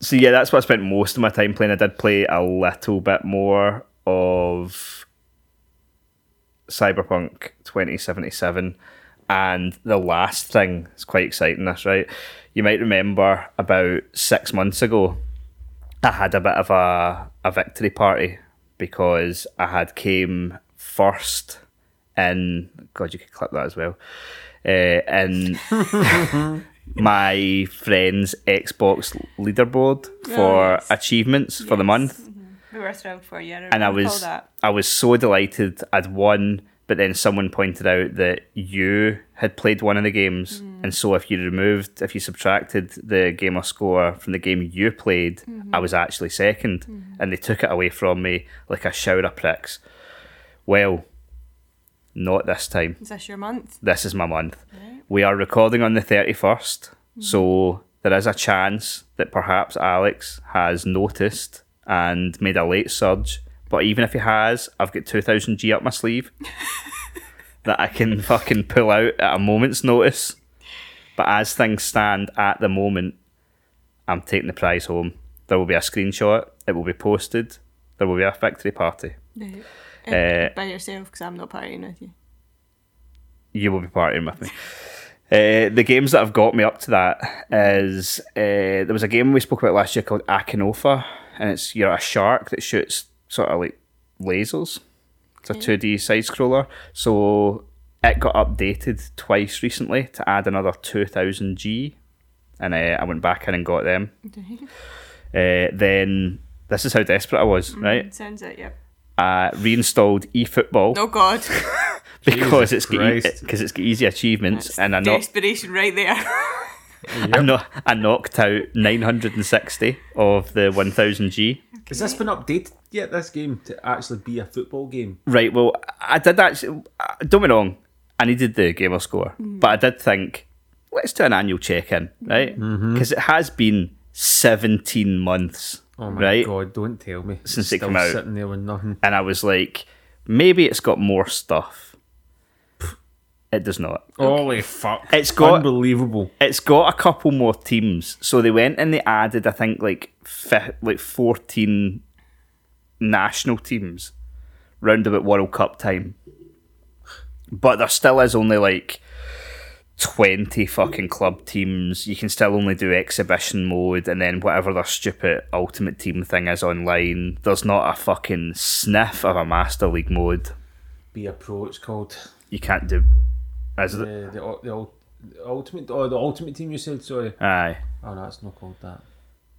so yeah, that's what I spent most of my time playing. I did play a little bit more of Cyberpunk 2077. And the last thing is quite exciting, this, right? You might remember about six months ago, I had a bit of a, a victory party because I had came first in God, you could clip that as well. Uh, in my friend's Xbox leaderboard for Yes. achievements for the month We were thrilled for you. and I was I was so delighted I'd won, but then someone pointed out that you had played one of the games, mm. and so if you removed, if you subtracted the gamer score from the game you played, I mm-hmm. was actually 2nd mm-hmm. and they took it away from me like a shower of pricks. Well, not this time. Is this your month? This is my month. We are recording on the 31st, mm-hmm. so there is a chance that perhaps Alex has noticed and made a late surge. But even if he has, I've got 2000 G up my sleeve that I can fucking pull out at a moment's notice. But as things stand at the moment, I'm taking the prize home. There will be a screenshot, it will be posted, there will be a victory party. Uh, By yourself, because I'm not partying with you. you will be partying with me. Uh, the games that have got me up to that is uh, there was a game we spoke about last year called Akinofa, and it's you're a shark that shoots sort of like lasers. It's a two D side scroller. So it got updated twice recently to add another two thousand G, and uh, I went back in and got them. Uh, then this is how desperate I was, right? Sounds it, yep. I reinstalled eFootball Oh, God. because Jesus it's got Christ. because it's got easy achievements, and I knocked Desperation right there. I, kno- I knocked out 960 of the 1000G. Has this been updated yet, this game, to actually be a football game? Right, well, I did actually, uh, don't get me wrong, I needed the gamer score, but I did think, let's do an annual check in, right? Because it has been 17 months, Oh my right? god, don't tell me. Since It's it came out. sitting there with nothing. And I was like, maybe it's got more stuff. It does not. Holy fuck. It's got- Unbelievable. It's got a couple more teams. So they went and they added, I think, like fi- like fourteen national teams round about World Cup time. But there still is only like twenty fucking club teams. You can still only do exhibition mode, and then whatever their stupid ultimate team thing is online. There's not a fucking sniff of a Master League mode. Be a pro, it's called. You can't do. Is it? the, the, the ultimate, oh, the ultimate team you said, sorry. Aye. Oh, no, it's not called that.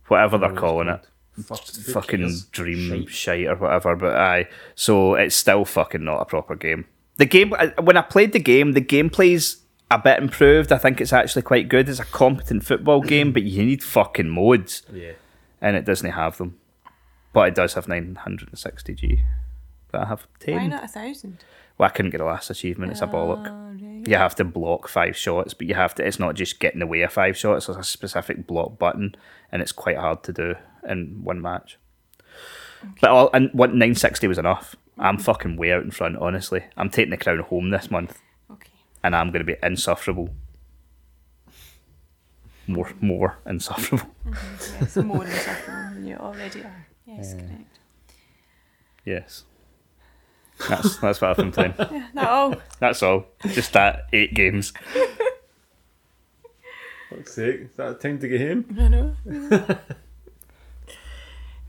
Whatever they're calling it. Called. Fucking cares? dream Shite. shite. or whatever. But aye, so it's still fucking not a proper game. The game when I played the game, the gameplay's a bit improved. I think it's actually quite good. It's a competent football game, but you need fucking modes, Yeah. and it doesn't have them. But it does have 960 G. But I have 10. Why not a thousand? Well, I couldn't get the last achievement. It's a bollock. Oh, you have to block five shots, but you have to. It's not just getting away of five shots. There's a specific block button, and it's quite hard to do in one match. But all, and what 960 was enough. I'm mm-hmm. fucking way out in front. Honestly, I'm taking the crown home this month, Okay. and I'm going to be insufferable. More, more insufferable. Mm-hmm. Yes, more than something than you already are. Yes, correct. Yes, that's that's what I've been playing. No. That's all. Just that eight games. Fuck's sake. Is that time to get home? I know.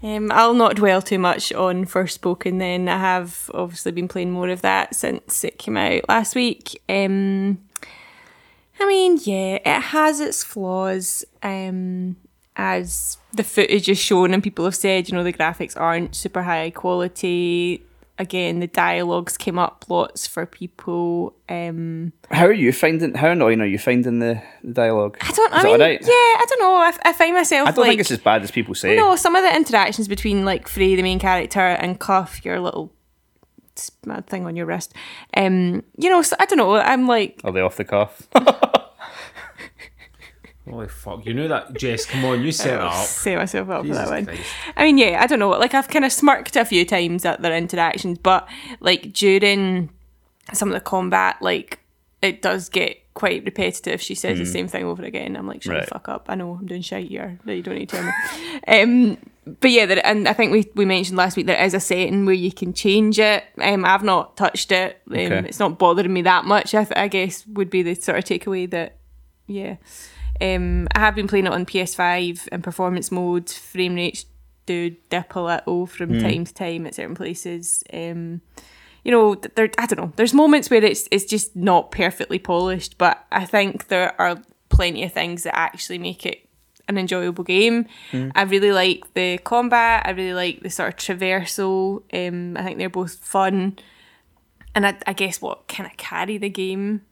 Um, I'll not dwell too much on Forspoken then. I have obviously been playing more of that since it came out last week. Um, I mean, yeah, it has its flaws. Um, as the footage is shown and people have said, you know, the graphics aren't super high quality. Again, the dialogues came up lots for people. Um, How are you finding? How annoying are you finding the, the dialogue? I don't. I Is mean, alright? yeah, I don't know. I, I find myself. I don't like, think it's as bad as people say. No, some of the interactions between like Frey, the main character, and Cuff, your little mad thing on your wrist. Um, you know, so, I don't know. I'm like, Are they off the cuff? Holy fuck! You knew that, Jess. Come on, you set it up. set myself up for Jesus that one. Christ. I mean, yeah, I don't know. Like I've kind of smirked a few times at their interactions, but like during some of the combat, like it does get quite repetitive. She says the same thing over again. I'm like, shut Right. the fuck up. I know I'm doing shit here. No, you don't need to tell me. um, but yeah, there, and I think we we mentioned last week there is a setting where you can change it. Um, I've not touched it. Um, Okay. It's not bothering me that much. I, th- I guess would be the sort of takeaway that yeah. Um, I have been playing it on PS5 in performance mode. Frame rates do dip a little from time to time at certain places. Um, you know, there I don't know. There's moments where it's it's just not perfectly polished, but I think there are plenty of things that actually make it an enjoyable game. I really like the combat. I really like the sort of traversal. Um, I think they're both fun, and I, I guess what kind of carry the game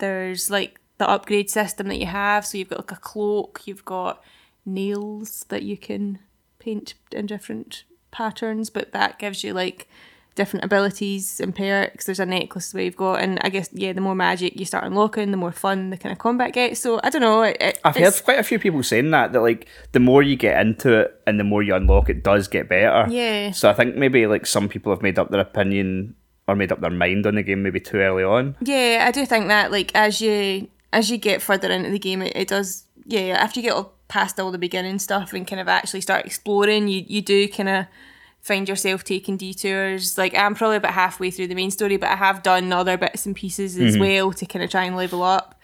there's like the upgrade system that you have. So you've got like a cloak, you've got nails that you can paint in different patterns, but that gives you like different abilities and perks. There's a necklace that you've got, and I guess yeah, the more magic you start unlocking, the more fun the kind of combat gets. So I don't know. It, it, I've heard quite a few people saying that that like the more you get into it and the more you unlock, it does get better. Yeah. So I think maybe like some people have made up their opinion or made up their mind on the game maybe too early on. Yeah, I do think that like as you as you get further into the game, it, it does. Yeah, after you get all past all the beginning stuff and kind of actually start exploring, you you do kind of find yourself taking detours. Like I'm probably about halfway through the main story, but I have done other bits and pieces as mm-hmm. well to kind of try and level up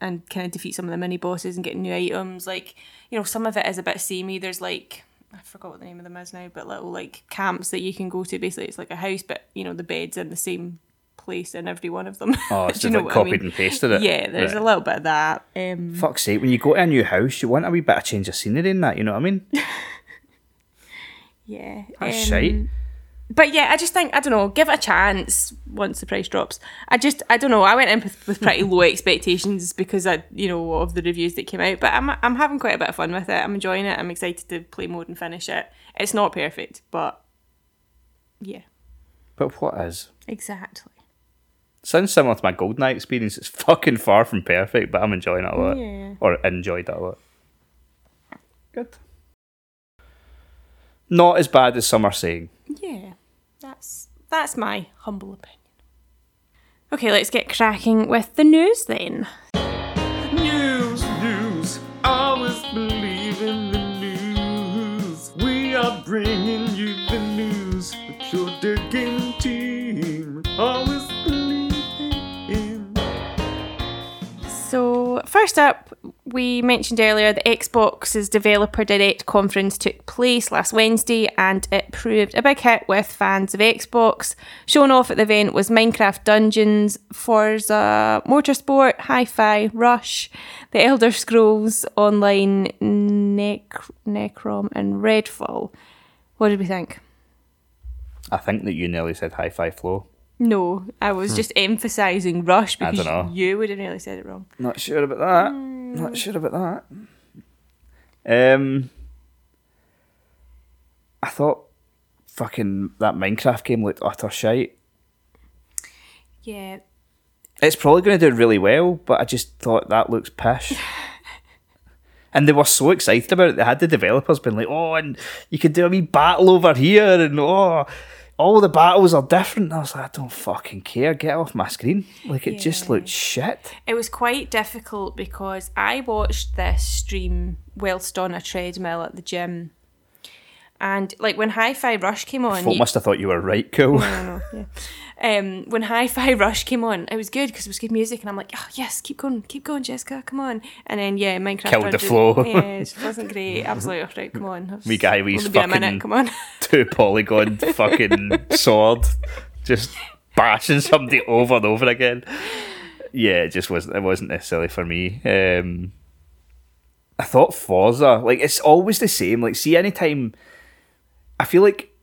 and kind of defeat some of the mini bosses and get new items. Like you know, some of it is a bit samey. There's like I forgot what the name of them is now, but little like camps that you can go to. Basically, it's like a house, but you know the beds in the same place in every one of them. Oh, it's just like what I copied mean? and pasted it. Yeah, there's Right. a little bit of that. Um, Fuck's sake, when you go to a new house, you want a wee bit of change of scenery in that, you know what I mean? yeah, That's um, shite. But yeah, I just think I don't know. Give it a chance once the price drops. I just I don't know. I went in with, with pretty low expectations because I you know of the reviews that came out. But I'm I'm having quite a bit of fun with it. I'm enjoying it. I'm excited to play mode and finish it. It's not perfect, but yeah, But what is? exactly. Sounds similar to my GoldenEye experience. It's fucking far from perfect, but I'm enjoying it a lot. Yeah. Or enjoyed it a lot. Good. Not as bad as some are saying. Yeah, that's that's my humble opinion. Okay, let's get cracking with the news then. News, news, always believe in the news. We are bringing first up, we mentioned earlier the Xbox's Developer Direct conference took place last Wednesday and it proved a big hit with fans of Xbox. Shown off at the event was Minecraft Dungeons, Forza Motorsport, Hi Fi, Rush, The Elder Scrolls Online, Nec- Necrom, and Redfall. What did we think? I think that you nearly said hi fi flow. No, I was just emphasising Rush Hmm. I because dunno. you would have nearly said it wrong. Not sure about that. Not sure about that. Um, I thought fucking that Minecraft game looked utter shite. Yeah, It's probably going to do really well, but I just thought that looks pish. and they were so excited about it. They had the developers been like, "Oh, and you could do a wee battle over here," and oh, all the battles are different. I was like, I don't fucking care. Get off my screen. Like it just Yeah. looked shit. It was quite difficult because I watched this stream whilst on a treadmill at the gym. And like when Hi Fi Rush came on, Folk you- must have thought you were right cool. I don't know, yeah. Um, when Hi Fi Rush came on, it was good because it was good music, and I'm like, oh yes, keep going, keep going, Jessica, come on. And then yeah, Minecraft Killed the Dungeon- flow. Yeah, it wasn't great. Absolutely right. Come on, We guy we his Only been a fucking- minute. Come on. Two polygon fucking sword, just bashing somebody over and over again. Yeah, it just wasn't. It wasn't necessarily for me. Um, I thought Forza, like it's always the same. Like, see, anytime I feel like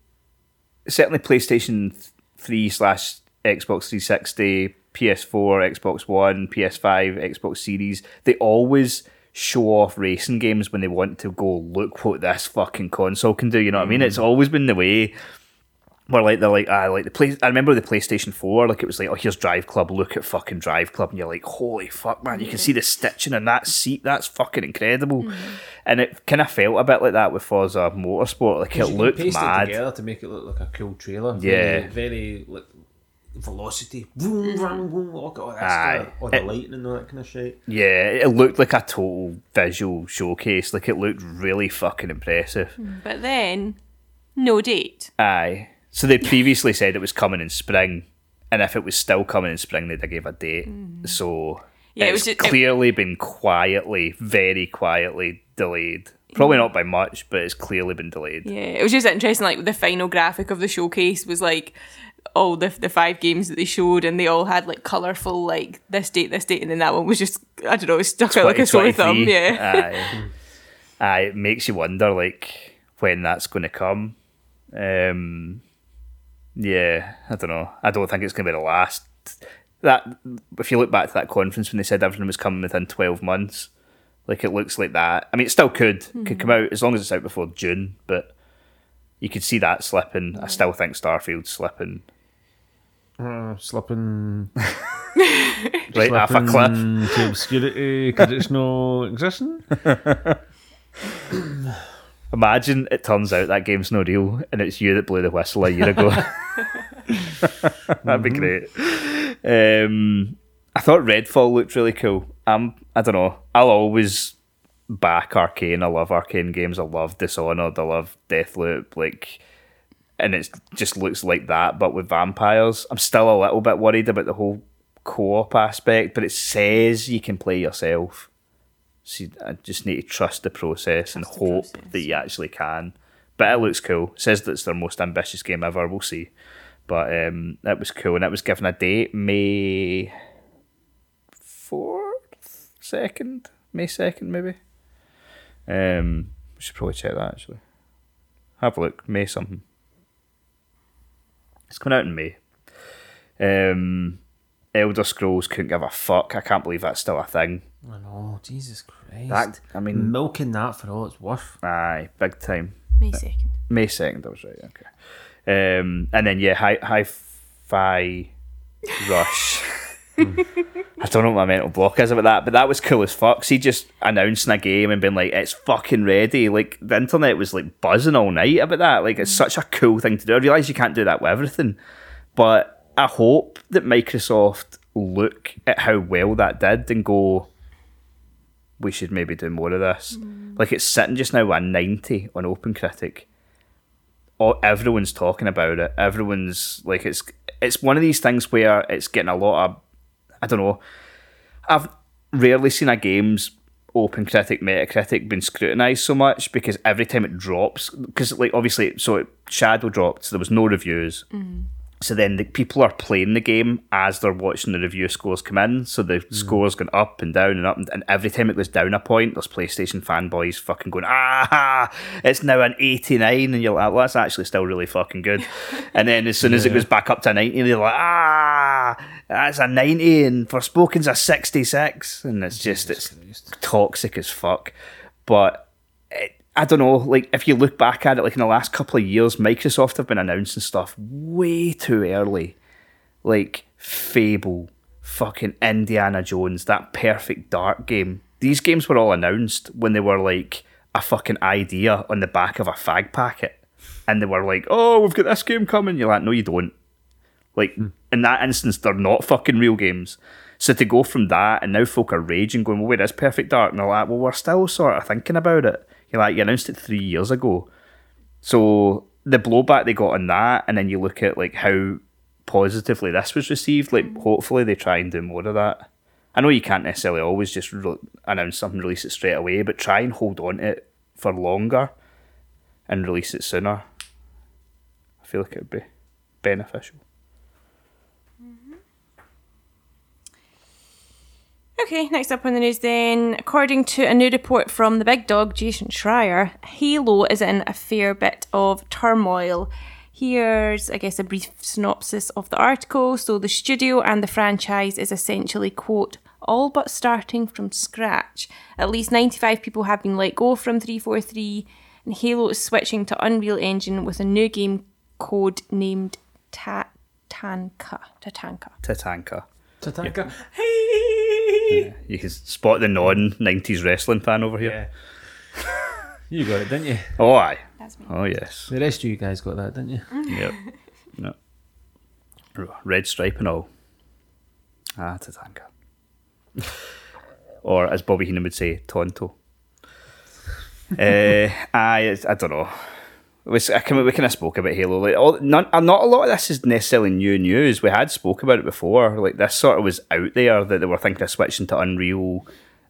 certainly PlayStation Three slash Xbox 360, PS4, Xbox One, PS5, Xbox Series, they always show off racing games when they want to go, look what this fucking console can do. You know what I mean? Mm. It's always been the way. Where like they're like ah like the play I remember the PlayStation 4 like it was like oh here's Drive Club look at fucking Drive Club and you're like holy fuck man you can see the stitching in that seat that's fucking incredible mm-hmm. and it kind of felt a bit like that with Forza Motorsport like it You can looked paste mad it together to make it look like a cool trailer. Yeah. Very, very like velocity. Vroom, vroom, mm-hmm. vroom, look at all that Aye. stuff. All the It- lighting and all that kind of shit. Yeah, it looked like a total visual showcase. Like it looked really fucking impressive. Mm, but then, no date. Aye. So they previously said it was coming in spring, and if it was still coming in spring, they'd have gave a date. So Yeah, it it's was just- it- clearly been quietly, very quietly delayed. Probably not by much, but it's clearly been delayed. Yeah, it was just interesting. Like the final graphic of the showcase was like all the the five games that they showed, and they all had like colorful like this date, this date, and then that one was just I don't know, it stuck out like a sore thumb. Yeah, Aye. Aye, it makes you wonder like when that's going to come. Um, yeah, I don't know. I don't think it's going to be the last. That if you look back to that conference when they said everything was coming within twelve months, like it looks like that. I mean, it still could could come out as long as it's out before June, but you could see that slipping. I still think Starfield's slipping Uh, slipping, right off a cliff. to obscurity because it's no existing. Imagine it turns out that game's no real and it's you that blew the whistle a year ago. That'd be great. Um, I thought Redfall looked really cool. Um, I don't know. I'll always back Arkane. I love Arkane games. I love Dishonored. I love Deathloop. Like, and it just looks like that, but with vampires. I'm still a little bit worried about the whole co-op aspect, but it says you can play yourself. So you- I just need to trust the process and the hope process. that you actually can. But it looks cool. It says that it's their most ambitious game ever. We'll see. But um, that was cool, and it was given a date May fourth, second, May second, maybe. Um, we should probably check that actually. Have a look, May something. It's coming out in May. Um, Elder Scrolls couldn't give a fuck. I can't believe that's still a thing. I know, Jesus Christ. That I mean, milking that for all it's worth. aye, big time. May second. May second, I was right. Okay. Um, and then yeah, hi hi fi rush. I don't know what my mental block is about that, but that was cool as fuck. See, just announcing a game and being like, "It's fucking ready!" Like the internet was like buzzing all night about that. Like it's such a cool thing to do. I realize you can't do that with everything, but I hope that Microsoft look at how well that did and go, "We should maybe do more of this." Mm. Like it's sitting just now at ninety on OpenCritic all, everyone's talking about it. Everyone's like it's it's one of these things where it's getting a lot of I don't know. I've rarely seen a game's OpenCritic metacritic been scrutinized so much because every time it drops because like obviously so it, shadow dropped so there was no reviews mm. So then the people are playing the game as they're watching the review scores come in. So the scores going up and down and up and, and every time it goes down a point there's playstation fanboys fucking going ah it's now an 89 and you're like well that's actually still really fucking good. And then as soon as it goes back up to 90 they're like ah that's a 90 and Forspoken's a 66 and it's just it's toxic as fuck. But I don't know, like if you look back at it, like in the last couple of years, Microsoft have been announcing stuff way too early. Like Fable, fucking Indiana Jones, that perfect dark game. These games were all announced when they were like a fucking idea on the back of a fag packet. And they were like, oh, we've got this game coming. You're like, no, you don't. Like, hmm. in that instance, they're not fucking real games. So to go from that, and now folk are raging, going, well, wait, is Perfect Dark? And they're like, well, we're still sort of thinking about it. Like, you announced it three years ago. So the blowback they got on that, and then you look at like how positively this was received. Like, mm-hmm. hopefully they try and do more of that. I know you can't necessarily always just re- announce something, release it straight away, but try and hold on to it for longer and release it sooner. I feel like it would be beneficial. Okay, next up on the news then. According to a new report from the big dog, Jason Schreier, Halo is in a fair bit of turmoil. Here's, I guess, a brief synopsis of the article. So, the studio and the franchise is essentially, quote, all but starting from scratch. At least 95 people have been let go from 343, and Halo is switching to Unreal Engine with a new game code named Ta- Tatanka. Tatanka. Tatanka. Tatanka. Hey! You can spot the non 90s wrestling fan over here. Yeah. you got it, didn't you? Oh, aye. That's me. Oh, yes. The rest of you guys got that, didn't you? Yep. no. Red stripe and all. Ah, Tatanka. or as Bobby Heenan would say, Tonto. uh, I I don't know. Was, I can, we kind of spoke about Halo. Like, all, none, uh, not a lot of this is necessarily new news. We had spoke about it before. Like this sort of was out there that they were thinking of switching to Unreal.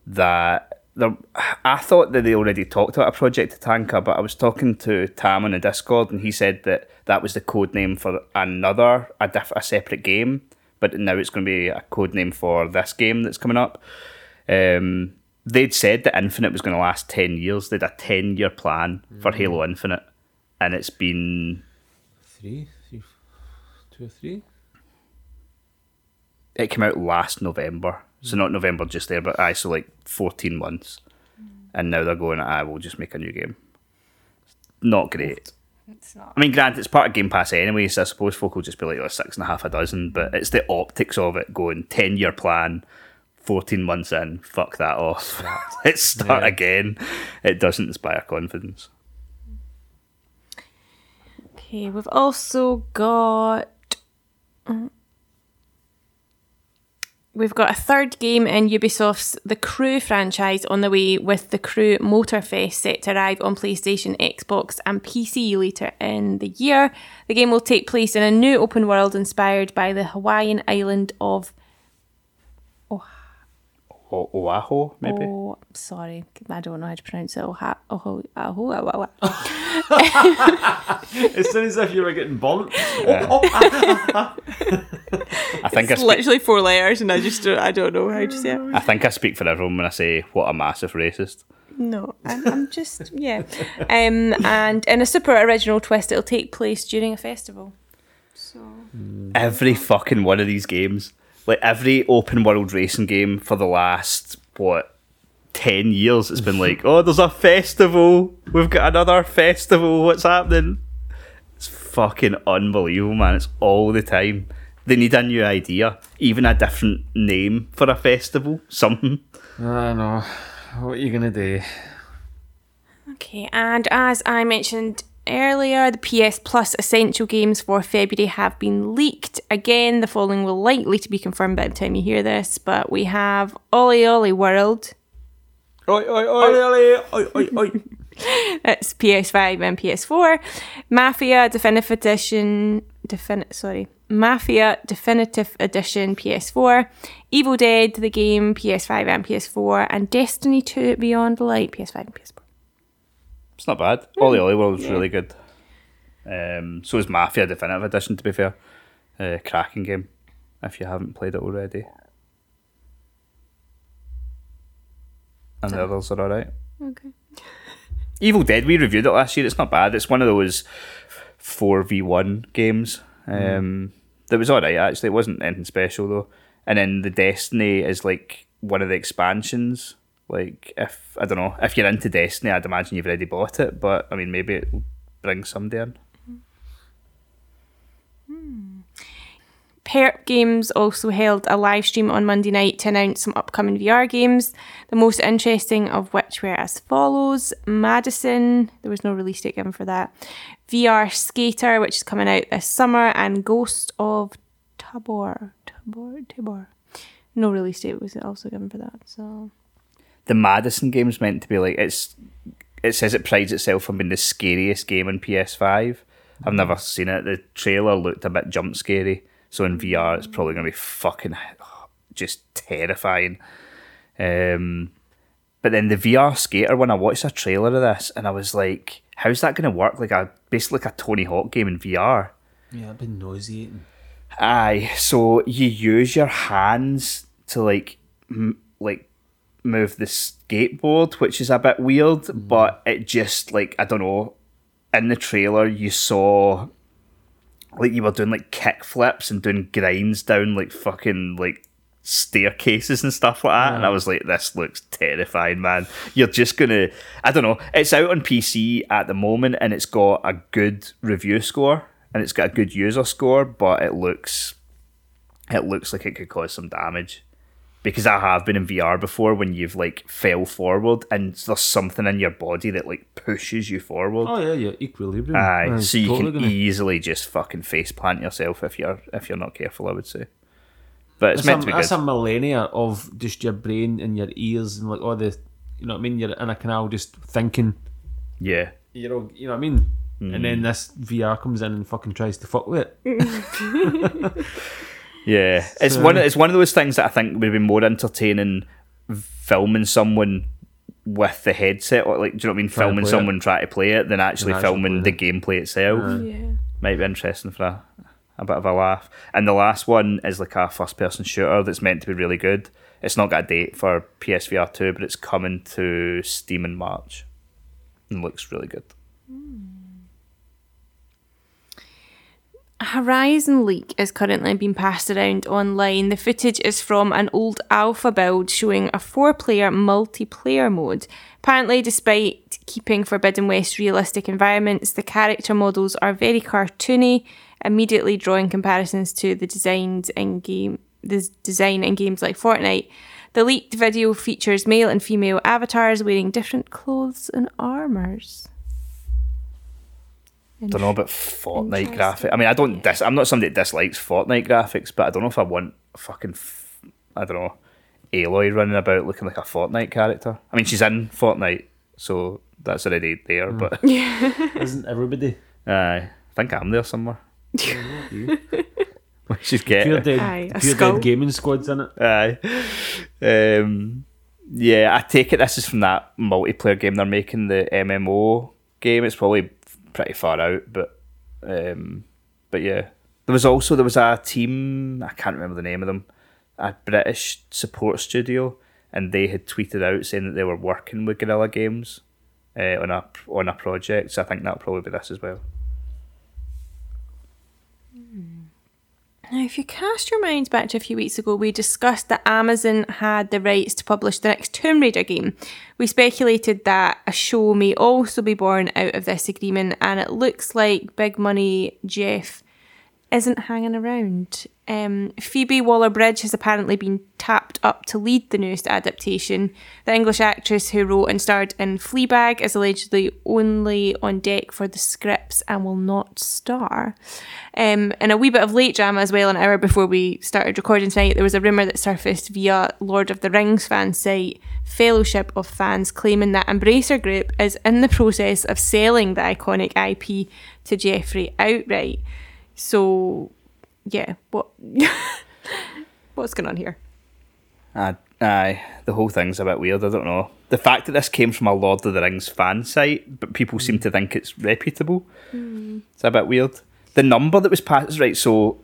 That there, I thought that they already talked about a project Tatanka, but I was talking to Tam on the Discord, and he said that that was the code name for another a, diff, a separate game. But now it's going to be a code name for this game that's coming up. Um, they'd said that Infinite was going to last ten years. They had a ten year plan for Halo Infinite, and it's been Three? three two or three? it came out last November. So not November just there, but I so like fourteen months, mm. and now they're going. I will just make a new game. Not great. It's not. I mean, granted, it's part of Game Pass anyway, so I suppose folk will just be like, oh, six and a half a dozen, but it's the optics of it going 10 year plan, 14 months in, fuck that off. Let's start Yeah. again. It doesn't inspire confidence. Okay, we've also got. Mm. We've got a third game in Ubisoft's The Crew franchise on the way with The Crew Motorfest set to arrive on PlayStation, Xbox, and PC later in the year. The game will take place in a new open world inspired by the Hawaiian island of. O- Oahu, maybe? Oh, sorry, I don't know how to pronounce it. Oha, oho, oho, oho, It sounds as if you were getting bumped. I think I It's speak, literally four letters, and I just don't, I don't know how to say it. I think I speak for everyone when I say what a massive racist. No, I'm, I'm just yeah. Um, and in a super original twist, it'll take place during a festival. So Every fucking one of these games, like every open world racing game for the last what ten years, it's been like, oh, there's a festival. We've got another festival. What's happening? It's fucking unbelievable, man. It's all the time. They need a new idea, even a different name for a festival. Something. I know. What are you going to do? okay, and as I mentioned earlier, the PS Plus essential games for February have been leaked. Again, the following will likely to be confirmed by the time you hear this, but we have OlliOlli World. Oi, oi, Oi, oi, oi, oi. It's PS5 and PS4. Mafia Definitive Edition. Defin- sorry. Mafia Definitive Edition PS4. Evil Dead, the game, PS5 and PS4. And Destiny 2 Beyond Light, PS5 and PS4. It's not bad. OlliOlli World's really good. Um, so is Mafia Definitive Edition, to be fair. Uh, cracking game, if you haven't played it already. And the others are alright. Okay. Evil Dead, we reviewed it last year. It's not bad. It's one of those 4v1 games. Um, That was alright, actually. It wasn't anything special, though. And then the Destiny is like one of the expansions. Like, if, I don't know, if you're into Destiny, I'd imagine you've already bought it, but I mean, maybe it'll bring somebody in. Hmm. Perp Games also held a live stream on Monday night to announce some upcoming VR games, the most interesting of which were as follows Madison, there was no release date given for that, VR Skater, which is coming out this summer, and Ghost of Tabor. Tabor? Tabor. No release date was also given for that, so. The Madison game's meant to be like, it's. It says it prides itself on being the scariest game on PS5. I've never seen it. The trailer looked a bit jump scary. So in VR, it's probably going to be fucking just terrifying. Um, but then the VR skater when I watched a trailer of this and I was like, how's that going to work? Like a basically like a Tony Hawk game in VR. Yeah, I've been nauseating. Aye, so you use your hands to like m- like move the skateboard, which is a bit weird, mm. but it just like I don't know. In the trailer, you saw like you were doing like kick flips and doing grinds down like fucking like staircases and stuff like that. And I was like, this looks terrifying, man. You're just gonna I don't know. It's out on PC at the moment and it's got a good review score and it's got a good user score, but it looks it looks like it could cause some damage. Because I have been in VR before when you've like fell forward and there's something in your body that like pushes you forward. Oh yeah, yeah, equilibrium. Aye, Uh, so you totally can gonna- easily just fucking face plant yourself if you're if you're not careful. I would say, but it's That's, meant a, to be that's good. a millennia of just your brain and your ears and like all the, you know what I mean. You're in a canal just thinking. yeah, You know, you know what I mean. And Mm. then this VR comes in and fucking tries to fuck with it. yeah. It's one. It's one of those things that I think would be more entertaining filming someone with the headset, or like, do you know what I mean? Trying to Filming play it. someone trying to play it than actually Than actually filming playing the it. gameplay itself. Yeah. Might be interesting for a, a bit of a laugh. And the last one is like a first person shooter that's meant to be really good. It's not got a date for PSVR 2, but it's coming to Steam in March. And looks really good. A Horizon leak is currently being passed around online. The footage is from an old alpha build showing a four player multiplayer mode. Apparently, despite keeping Forbidden West realistic environments, the character models are very cartoony, immediately drawing comparisons to the designs in game the design in games like Fortnite. The leaked video features male and female avatars wearing different clothes and armors. Don't know about Fortnite Interesting. graphics. I mean, I don't. Dis- I'm not somebody that dislikes Fortnite graphics, but I don't know if I want fucking. F- I don't know. Aloy running about looking like a Fortnite character. I mean, she's in Fortnite, so that's already there. But yeah. Isn't everybody? I think I'm there somewhere. she's Pure getting. Dead, Aye, a Pure skull. Dead Gaming Squad's in it. Aye. Um, yeah, I take it this is from that multiplayer game they're making, the MMO game. It's probably pretty far out, but um, but yeah. There was also there was a team I can't remember the name of them, a British support studio, and they had tweeted out saying that they were working with Guerrilla Games uh, on a on a project. So I think that'll probably be this as well. Now, if you cast your minds back to a few weeks ago, we discussed that Amazon had the rights to publish the next Tomb Raider game. We speculated that a show may also be born out of this agreement, and it looks like Big Money Jeff isn't hanging around. Um, Phoebe Waller Bridge has apparently been tapped up to lead the newest adaptation. The English actress who wrote and starred in Fleabag is allegedly only on deck for the scripts and will not star. Um, and a wee bit of late drama as well, an hour before we started recording tonight, there was a rumour that surfaced via Lord of the Rings fan site, Fellowship of Fans, claiming that Embracer Group is in the process of selling the iconic IP to Jeffrey outright. So, yeah, what what's going on here? Aye, aye, the whole thing's a bit weird. I don't know. The fact that this came from a Lord of the Rings fan site, but people seem to think it's reputable, hmm. it's a bit weird. The number that was passed, right? So,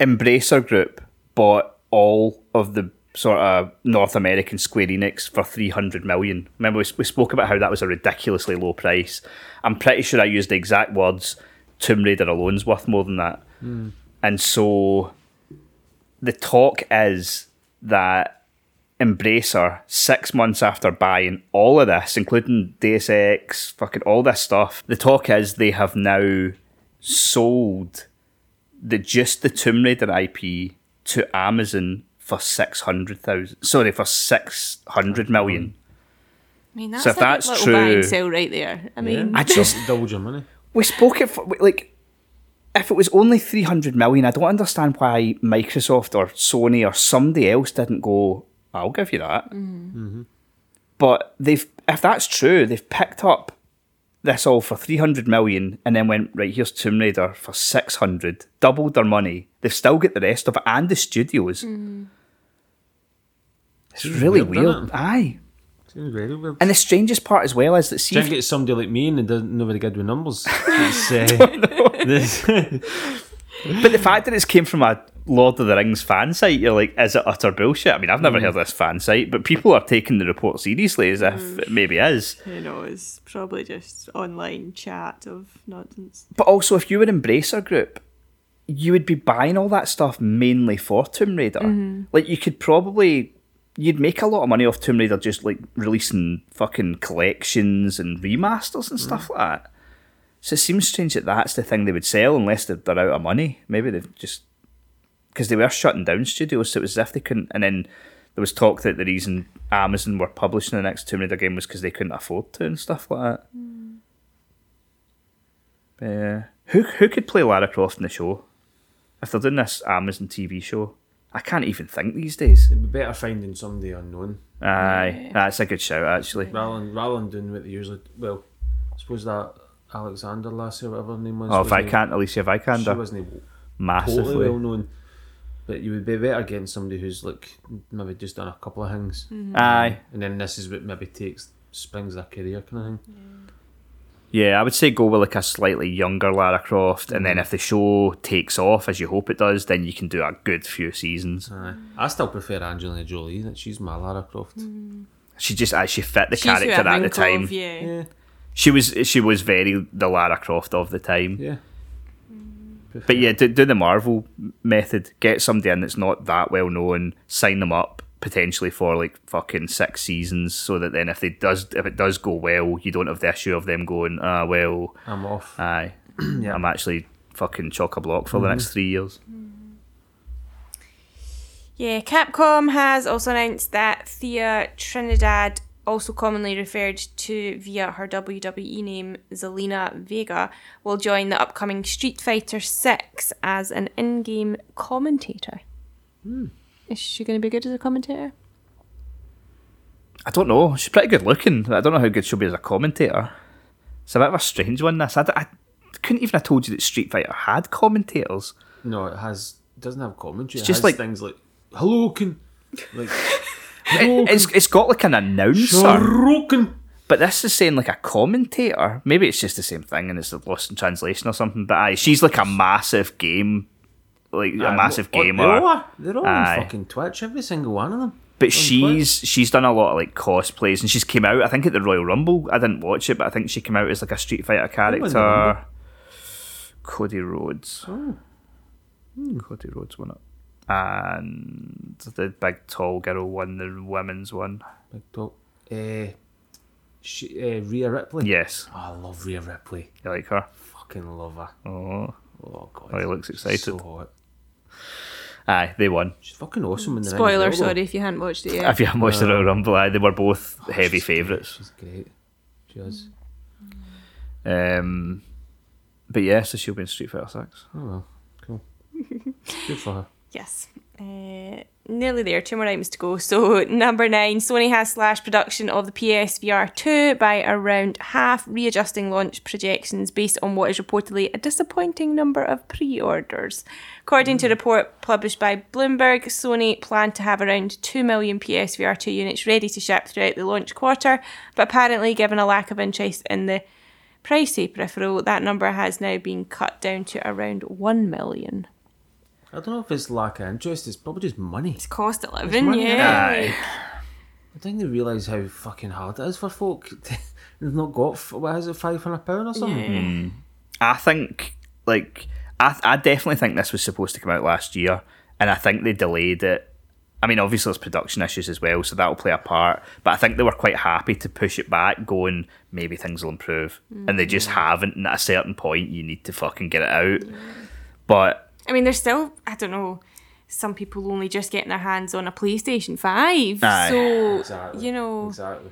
Embracer Group bought all of the sort of North American Square Enix for 300 million. Remember, we, we spoke about how that was a ridiculously low price. I'm pretty sure I used the exact words Tomb Raider alone's worth more than that. And so the talk is that Embracer, six months after buying all of this, including Deus Ex, fucking all this stuff, the talk is they have now sold the just the Tomb Raider IP to Amazon for six hundred thousand. Sorry, for six hundred million. I mean, that's So if a that's good little buy and true- sell right there. I mean, I just Double your money. we spoke it for, like if it was only 300 million i don't understand why microsoft or sony or somebody else didn't go i'll give you that. Mm-hmm. Mm-hmm. But they've if that's true they've picked up this all for 300 million and then went right here's tomb raider for 600 doubled their money. They've still got the rest of it and the studios. Mm-hmm. It's really weird, weird, it? aye Seems very weird. and the strangest part as well is that see Try if and get somebody like me and it doesn't know very good with numbers. It's, uh, this- but the fact that it's came from a Lord of the Rings fan site, you're like, is it utter bullshit? I mean, I've never mm. heard of this fan site, but people are taking the report seriously as if it mm. maybe is. You know, it's probably just online chat of nonsense. But also, if you were Embracer Group, you would be buying all that stuff mainly for Tomb Raider. Mm-hmm. Like, you could probably. You'd make a lot of money off Tomb Raider just like releasing fucking collections and remasters and stuff like that. So it seems strange that that's the thing they would sell unless they're, they're out of money. Maybe they've just. Because they were shutting down studios, so it was as if they couldn't. And then there was talk that the reason Amazon were publishing the next Tomb Raider game was because they couldn't afford to and stuff like that. But, yeah. Who who could play Lara Croft in the show? If they're doing this Amazon TV show, I can't even think these days. It'd be better finding somebody unknown Aye, that's a good shout actually. rather than, rather than doing what they usually. Well, I suppose that Alexander Lassie, or whatever her name was. Oh, wasn't he- Viscount Alicia She Vikander, wasn't totally massively. well known. But you would be better getting somebody who's like maybe just done a couple of things, mm-hmm. Aye, and then this is what maybe takes springs their career kind of thing. yeah, I would say go with like a slightly younger Lara Croft, and then mm. if the show takes off as you hope it does, then you can do a good few seasons. Aye. I still prefer Angelina Jolie. That she's my Lara Croft. She just actually fit the She's who character I at the think time. of, yeah. Yeah, She was she was very the Lara Croft of the time. yeah. But yeah, do, do the Marvel method. Get somebody in that's not that well known. Sign them up potentially for like fucking six seasons, so that then if they does if it does go well, you don't have the issue of them going, ah well, I'm off. aye, I'm actually fucking chock a block for the next three years. Yeah, Capcom has also announced that Thea Trinidad, also commonly referred to via her WWE name Zelina Vega, will join the upcoming Street Fighter 6 as an in game commentator. Is she going to be good as a commentator? I don't know. She's pretty good looking. but I don't know how good she'll be as a commentator. It's a bit of a strange one. This I couldn't even have told you that Street Fighter had commentators. No, it has. It doesn't have commentary. It's it just has like- things like "Hello, can like It- it's it's got like an announcer. Sorokin." But this is saying like a commentator. Maybe it's just the same thing and it's lost in translation or something. But aye, she's like a massive game, like a Aye, massive what- what- gamer. They're all, they're all Aye. on fucking Twitch. Every single one of them. But on she's she's done a lot of like cosplays and she's came out. I think at the Royal Rumble. I didn't watch it, but I think she came out as like a Street Fighter was the Rumble? character. Cody Rhodes. Oh. Cody Rhodes won it, and the big tall girl won the women's one. Big top. Uh, she, uh, Rhea Ripley. Yes, Oh, I love Rhea Ripley. you like her. Fucking love her. Oh, Oh god. Oh, he looks excited. So hot. Aye, they won. She's fucking awesome in the Spoiler, as well, though. sorry if you hadn't watched it yet. If you haven't watched the Royal Rumble, aye, they were both heavy favourites. She's great. She is. Um, but yeah, so she'll be in Street Fighter Six. Oh well. Cool. Good for her. Yes. Uh, nearly there. Two more items to go. So, number nine Sony has slashed production of the PSVR 2 by around half, readjusting launch projections based on what is reportedly a disappointing number of pre orders. According to a report published by Bloomberg, Sony planned to have around 2 million PSVR 2 units ready to ship throughout the launch quarter, but apparently, given a lack of interest in the pricey peripheral, that number has now been cut down to around 1 million. I don't know if it's lack of interest. It's probably just money. It's cost of living, money, yeah. Aye. I think they realise how fucking hard it is for folk. They've not got f- what is it, five hundred pound or something. Hmm. I think, like, I, I definitely think this was supposed to come out last year, and I think they delayed it. I mean, obviously, there's production issues as well, so that'll play a part. But I think they were quite happy to push it back, going, maybe things will improve. And they just mm-hmm. haven't. And at a certain point, you need to fucking get it out. But I mean, there's still, I don't know, some people only just getting their hands on a PlayStation 5. Aye. So, Exactly. you know, Exactly.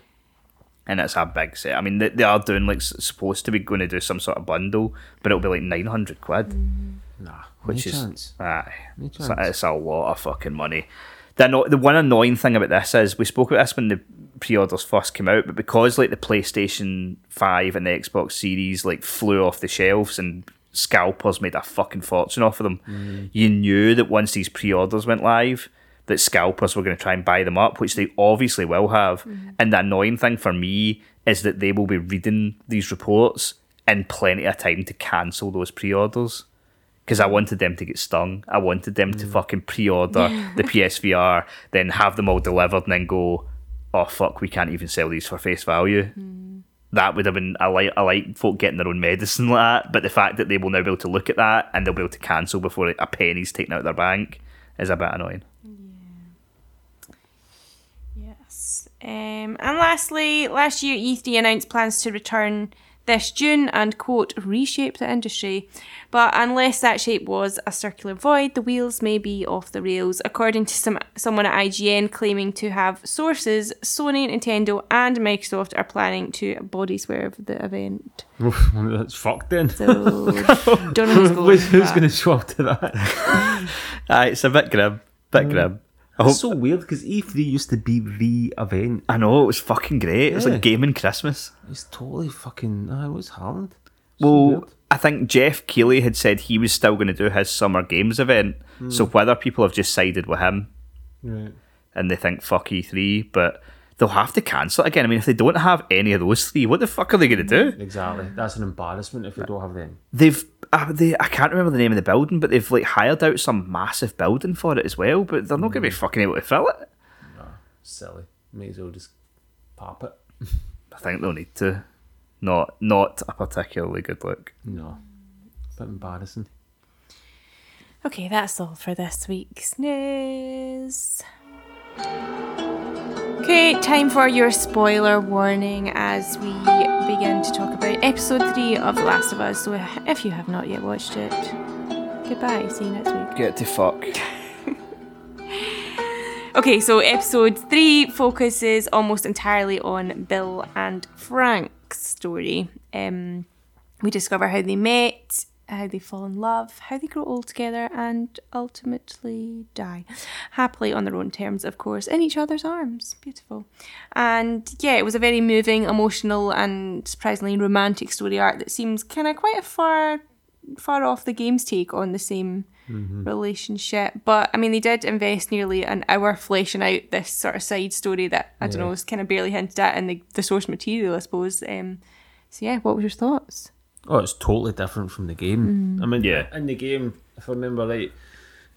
and it's a big set. I mean, they, they are doing like supposed to be going to do some sort of bundle, but it'll be like nine hundred quid, mm-hmm. Nah. which is chance. aye, it's, chance. it's a lot of fucking money. The anno- the one annoying thing about this is we spoke about this when the pre-orders first came out, but because like the PlayStation Five and the Xbox Series like flew off the shelves and scalpers made a fucking fortune off of them, Mm. you knew that once these pre-orders went live. That scalpers were going to try and buy them up, which they obviously will have. And the annoying thing for me is that they will be reading these reports in plenty of time to cancel those pre-orders because I wanted them to get stung. I wanted them to fucking pre-order the PSVR, then have them all delivered, and then go, "Oh fuck, we can't even sell these for face value." That would have been I like I like folk getting their own medicine like that, but the fact that they will now be able to look at that and they'll be able to cancel before a penny's taken out of their bank is a bit annoying. Yeah. Yes. Um, and lastly, last year E3 announced plans to return this June and quote reshape the industry. But unless that shape was a circular void, the wheels may be off the rails, according to some someone at IGN claiming to have sources. Sony, Nintendo, and Microsoft are planning to body swerve the event. Oof, that's fucked then. So don't know who's going. Who's, who's going to show up to that? Aye, it's a bit grim, bit mm. grim. It's so weird because E3 used to be the event. I know it was fucking great. It was Yeah. like gaming Christmas. It's totally fucking. It was Holland. Well, I think Geoff Keighley had said he was still going to do his summer games event. So hmm. whether people have just sided with him Right. and they think fuck E3, but they'll have to cancel it again. I mean, if they don't have any of those three, what the fuck are they going to do? Exactly. That's an embarrassment if we don't have them. They've uh, they I can't remember the name of the building, but they've like hired out some massive building for it as well. But they're not going to be fucking able to fill it. No, silly. May as well just pop it. I think they'll need to. Not not a particularly good look. No. Bit embarrassing. Okay, that's all for this week's news. Okay, time for your spoiler warning as we begin to talk about episode 3 of The Last of Us. So if you have not yet watched it, goodbye. See you next week. Get to fuck. Okay, so episode 3 focuses almost entirely on Bill and Frank's story. Um, we discover how they met, how they fall in love, how they grow old together, and ultimately die. Happily on their own terms, of course, in each other's arms. Beautiful. And yeah, it was a very moving, emotional, and surprisingly romantic story arc that seems kind of quite a far far off the game's take on the same relationship. But I mean, they did invest nearly an hour fleshing out this sort of side story that I don't know was kind of barely hinted at in the, the source material, I suppose. Um, so yeah, what were your thoughts? Oh, it's totally different from the game. I mean, Yeah. in the game, if I remember right,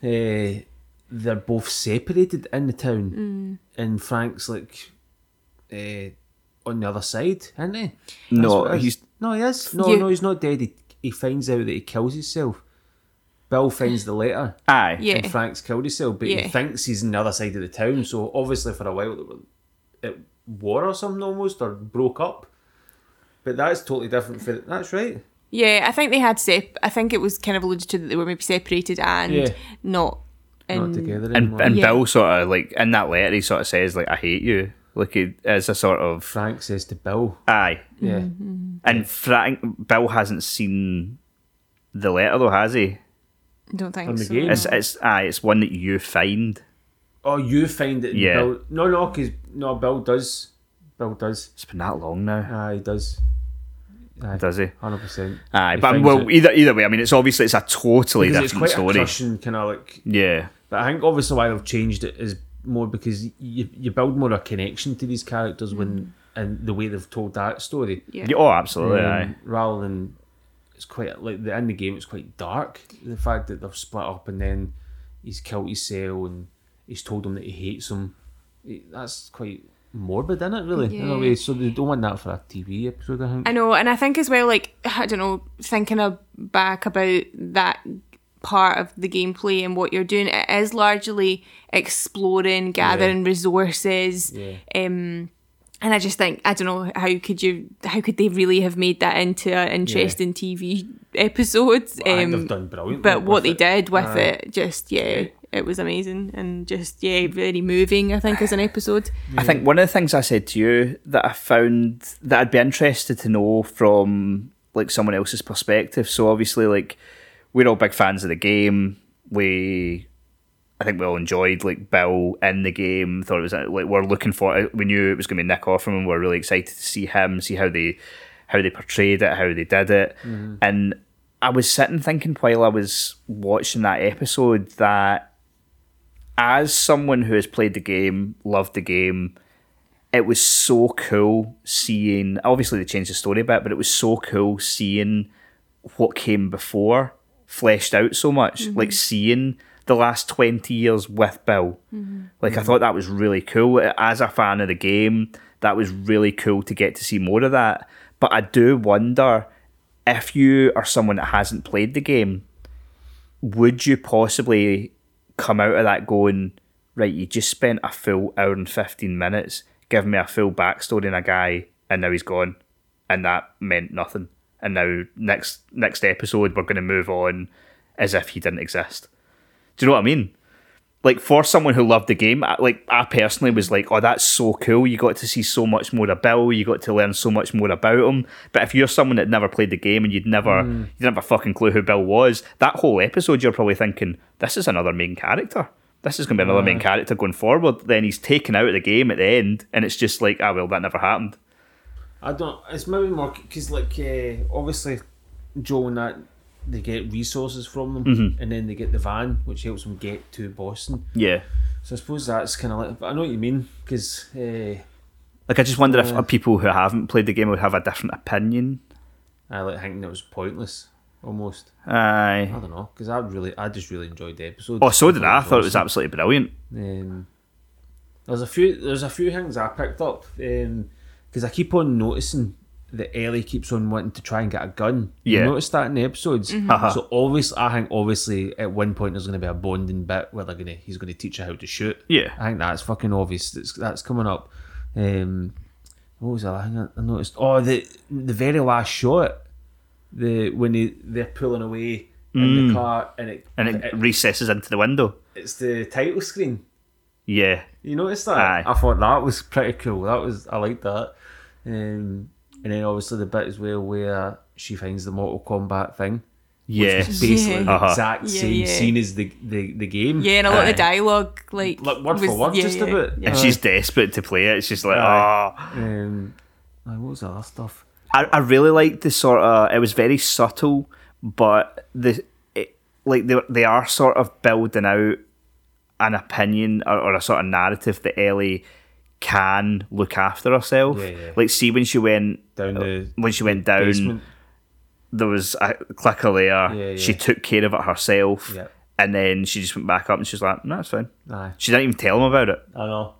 uh, they're both separated in the town, and Frank's like uh, on the other side, isn't he? No, what it is. he's- no, he is. No, You- no, he's not dead. He, he finds out that he kills himself. Bill finds the letter, Aye. Yeah. and Frank's killed himself, but Yeah. he thinks he's on the other side of the town. So obviously, for a while, it were war or something almost, or broke up. But that's totally different. For that's right. Yeah, I think they had sep. I think it was kind of alluded to that they were maybe separated and Yeah. not in, Not together And anymore. and Yeah. Bill sort of like in that letter he sort of says like I hate you. Like he, as a sort of Frank says to Bill, aye. "Yeah, Mm-hmm. And Frank Bill hasn't seen the letter though, has he? I don't think On the so. game? It's it's aye, it's one that you find. oh, you find it." Yeah. Bill, no, no, because no, Bill does. Bill does. It's been that long now, Aye, he does. Aye, does he? Hundred percent. Aye, but well, either either way, I mean, it's obviously it's a totally because it's quite a story. kind of like. Yeah, But I think obviously why they've changed it is more because you you build more of a connection to these characters when and the way they've told that story. Yeah. Yeah, oh, absolutely. Um, aye. rather than it's quite like the in the game it's quite dark the fact that they've split up and then he's killed his cell and he's told him that he hates him It- that's quite morbid isn't it really in a way so they don't want that for a TV episode I think I know, and I think as well, like I don't know, thinking of back about that part of the gameplay and what you're doing, it is largely exploring, gathering resources. Yeah. Um, and I just think I don't know how could you how could they really have made that into an interesting TV episode? I Um, they've done brilliant but what they it. did with Aye. it, just yeah, it was amazing and just yeah, very moving. I think as an episode. I think one of the things I said to you that I found that I'd be interested to know from like someone else's perspective. So obviously, like we're all big fans of the game. We, I think we all enjoyed like Bill in the game. Thought it was uh, like we're looking for. Uh, we knew it was going to be Nick Offerman. We We're really excited to see him, see how they, how they portrayed it, how they did it, mm-hmm. and. I was sitting thinking while I was watching that episode that as someone who has played the game, loved the game, it was so cool seeing. Obviously, they changed the story a bit, but it was so cool seeing what came before fleshed out so much. Like mm-hmm. seeing the last 20 years with Bill. Mm-hmm. Like I thought that was really cool. As a fan of the game, that was really cool to get to see more of that. But I do wonder if you are someone that hasn't played the game, would you possibly come out of that going, right, you just spent a full hour and 15 minutes giving me a full backstory on a guy and now he's gone and that meant nothing. And now next next episode we're going to move on as if he didn't exist. Do you know what I mean? Like for someone who loved the game, I- like I personally was like, "Oh, that's so cool! You got to see so much more of Bill. You got to learn so much more about him." But if you're someone that never played the game and you'd never, you didn't have a fucking clue who Bill was, that whole episode, you're probably thinking, "This is another main character. This is going to be another main character going forward." Then he's taken out of the game at the end, and it's just like, "Ah, well, that never happened." I don't. It's maybe more because, like, uh, obviously, Joe and that they get resources from them, Mm-hmm. and then they get the van, which helps them get to Boston. Yeah. So I suppose that's kind of like. But I know what you mean because uh, Like I just wonder if people who haven't played the game would have a different opinion. I like thinking it was pointless almost. Aye. I don't know because I really, I just really enjoyed the episode. Oh, so did I. I thought it was absolutely brilliant. Um, there's a few. There's a few things I picked up because I keep on noticing that Ellie keeps on wanting to try and get a gun. Yeah. you notice that in the episodes. Uh-huh. So obviously, I think obviously at one point there's going to be a bonding bit where they're going to he's going to teach her how to shoot. Yeah. I think that's fucking obvious. That's that's coming up. Um, what was that? I think I I noticed. Oh, the the very last shot, the when they they're pulling away in the car and it Mm. And it recesses into the window. it's the title screen. Yeah. You noticed that? Aye. I thought that was pretty cool. That was I liked that. Um, and then obviously the bit as well where she finds the Mortal Kombat thing. Yeah. It's basically the Uh-huh. exact Yeah, same yeah. scene as the, the, the game. Yeah, and a lot of the dialogue, like, Like word for was- word, yeah, just yeah, about. yeah. And she's desperate to play it. It's just like, Aye. oh. Um, like, what was the other stuff? I, I really liked the sort of. It was very subtle, but the it, like they they are sort of building out an opinion or, or a sort of narrative that Ellie can look after herself. Yeah, yeah. Like, see when she went Down the when she went down, basement. there was a clicker there. Yeah, She took care of it herself, Yeah. and then she just went back up and she's like, "No, it's fine." Aye, She didn't even tell him about it. I know.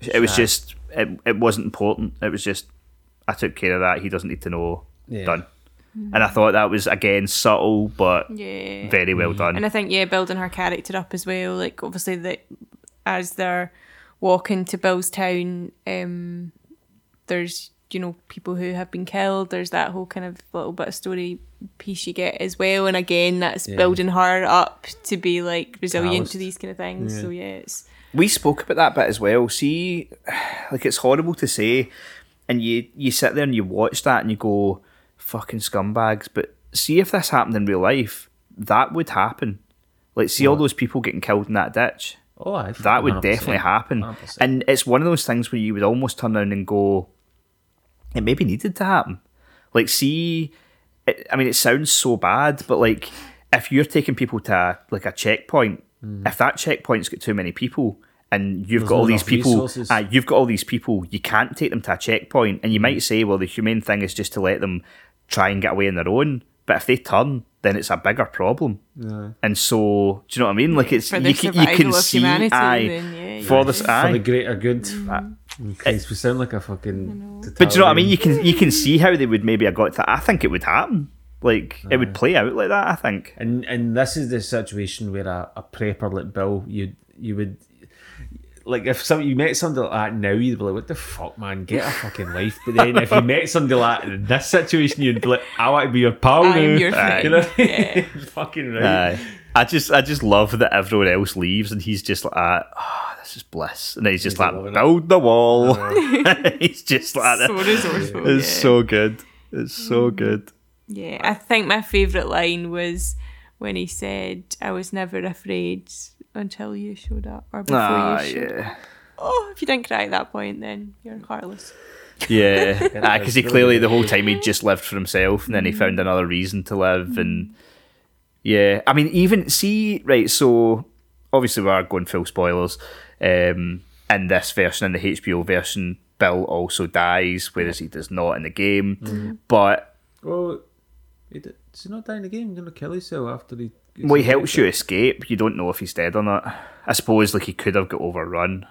It was Aye. just it, it wasn't important. It was just I took care of that. He doesn't need to know. Yeah. Done. And I thought that was again subtle but Yeah. very well mm. done. And I think yeah, building her character up as well. Like obviously that as they're walking to Billstown, um, there's you know people who have been killed. There's that whole kind of little bit of story piece you get as well. And again, that's Yeah. building her up to be like resilient Calloused. to these kind of things. Yeah. So yeah, it's we spoke about that bit as well. See, like it's horrible to say, and you you sit there and you watch that and you go, "Fucking scumbags." But see if this happened in real life, that would happen. Like, see all those people getting killed in that ditch. Oh, aye, That would 100%. definitely happen. 100%. And it's one of those things where you would almost turn around and go, it maybe needed to happen. Like, see, it, I mean, it sounds so bad, but like, if you're taking people to a, like a checkpoint, if that checkpoint's got too many people, and you've Mm. There's got all these people, uh, you've got all these people, you can't take them to a checkpoint, and you Mm. might say, well, the humane thing is just to let them try and get away on their own. But if they turn, then it's a bigger problem. And so, do you know what I mean? Like it's For you can you can of see, humanity, aye, then, yeah, for yeah. this, for the greater good. Mm-hmm. Christ, we sound like a fucking. But do you know what I mean? You can you can see how they would maybe have got to. I think it would happen. Like it would play out like that. I think. And and this is the situation where a, a prepper like Bill, you you would like if some you met somebody like that now, you'd be like, "What the fuck, man? Get a fucking life." But then if you met somebody like that in this situation, you'd be like, "I want to be your pal I'm now." your. You know? Yeah. fucking right. Aye. I just I just love that everyone else leaves and he's just like, ah, oh, this is bliss, and he's just He's like, loving it. the wall. Uh-huh. he's just like, so resourceful. it's yeah. so good. It's so mm-hmm. good. Yeah, I think my favourite line was when he said, I was never afraid until you showed up or before Ah, you showed up. Oh, if you didn't cry at that point, then you're heartless. Yeah, because he really clearly the whole time he just lived for himself, and then he found another reason to live, and yeah, I mean, even see right. So obviously we are going full spoilers. Um, in this version, in the HBO version, Bill also dies, whereas he does not in the game. But Well, He did, does he not die in the game? He's gonna kill himself after he. Well, he helps you escape. You don't know if he's dead or not. I suppose like he could have got overrun.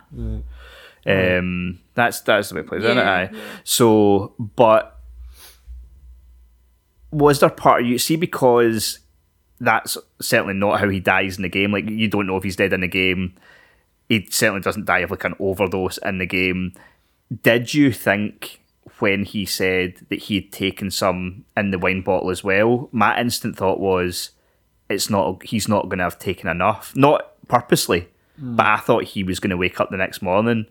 Um, that's that's the way it plays, isn't it? Yeah, So, but was there part of you see because that's certainly not how he dies in the game. Like you don't know if he's dead in the game. He certainly doesn't die of like an overdose in the game. Did you think when he said that he had taken some in the wine bottle as well? My instant thought was, it's not. He's not going to have taken enough. Not purposely, but I thought he was going to wake up the next morning.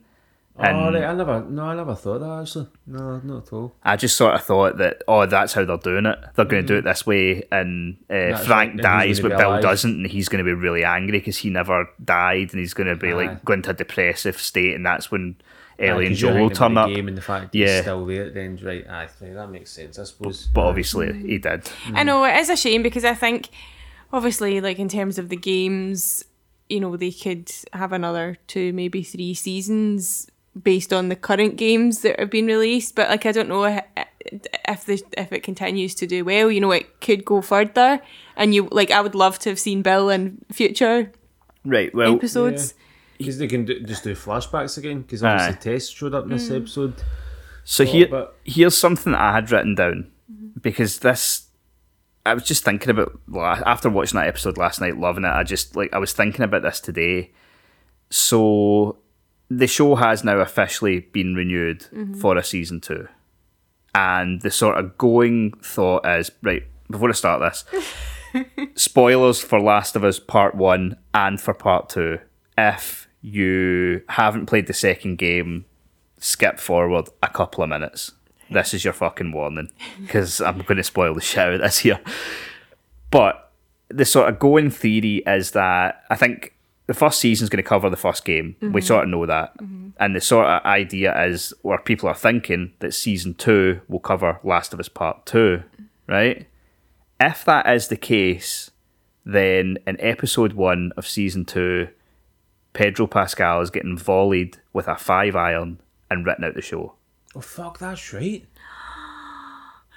And oh, right, I never, no, I never thought that actually. No, not at all. I just sort of thought that, oh, that's how they're doing it. They're going to do it this way, and uh, Mm. Frank right, dies, but Bill alive. doesn't, and he's going to be really angry because he never died, and he's going to be Aye. like going to a depressive state, and that's when Ellie Aye, and 'cause you're Joel thinking turn about up. the game and the fact Yeah. he's still there at the end, right? Aye, right, that makes sense, I suppose. But obviously, he did. I know it is a shame because I think, obviously, like in terms of the games, you know, they could have another two, maybe three seasons based on the current games that have been released. But like, I don't know if if, the, if it continues to do well. You know, it could go further. And you like, I would love to have seen Bill in future Right. Well, episodes. Because they can do, just do flashbacks again. Because obviously Aye. Tess showed up in this mm. episode. So Oh, here, but- here's something that I had written down mm-hmm. because this, I was just thinking about after watching that episode last night, loving it. I just like I was thinking about this today. So the show has now officially been renewed mm-hmm. for a season two, and the sort of going thought is right before I start this. spoilers for Last of Us Part 1 and for Part 2. If you haven't played the second game, skip forward a couple of minutes. This is your fucking warning because I'm going to spoil the shit out of this here. But the sort of going theory is that I think the first season is going to cover the first game. We mm-hmm. sort of know that. Mm-hmm. And the sort of idea is, where people are thinking, that season two will cover Last of Us Part 2, right? If that is the case, then in episode one of season two, Pedro Pascal is getting volleyed with a five iron and written out the show. Oh, fuck, that's right.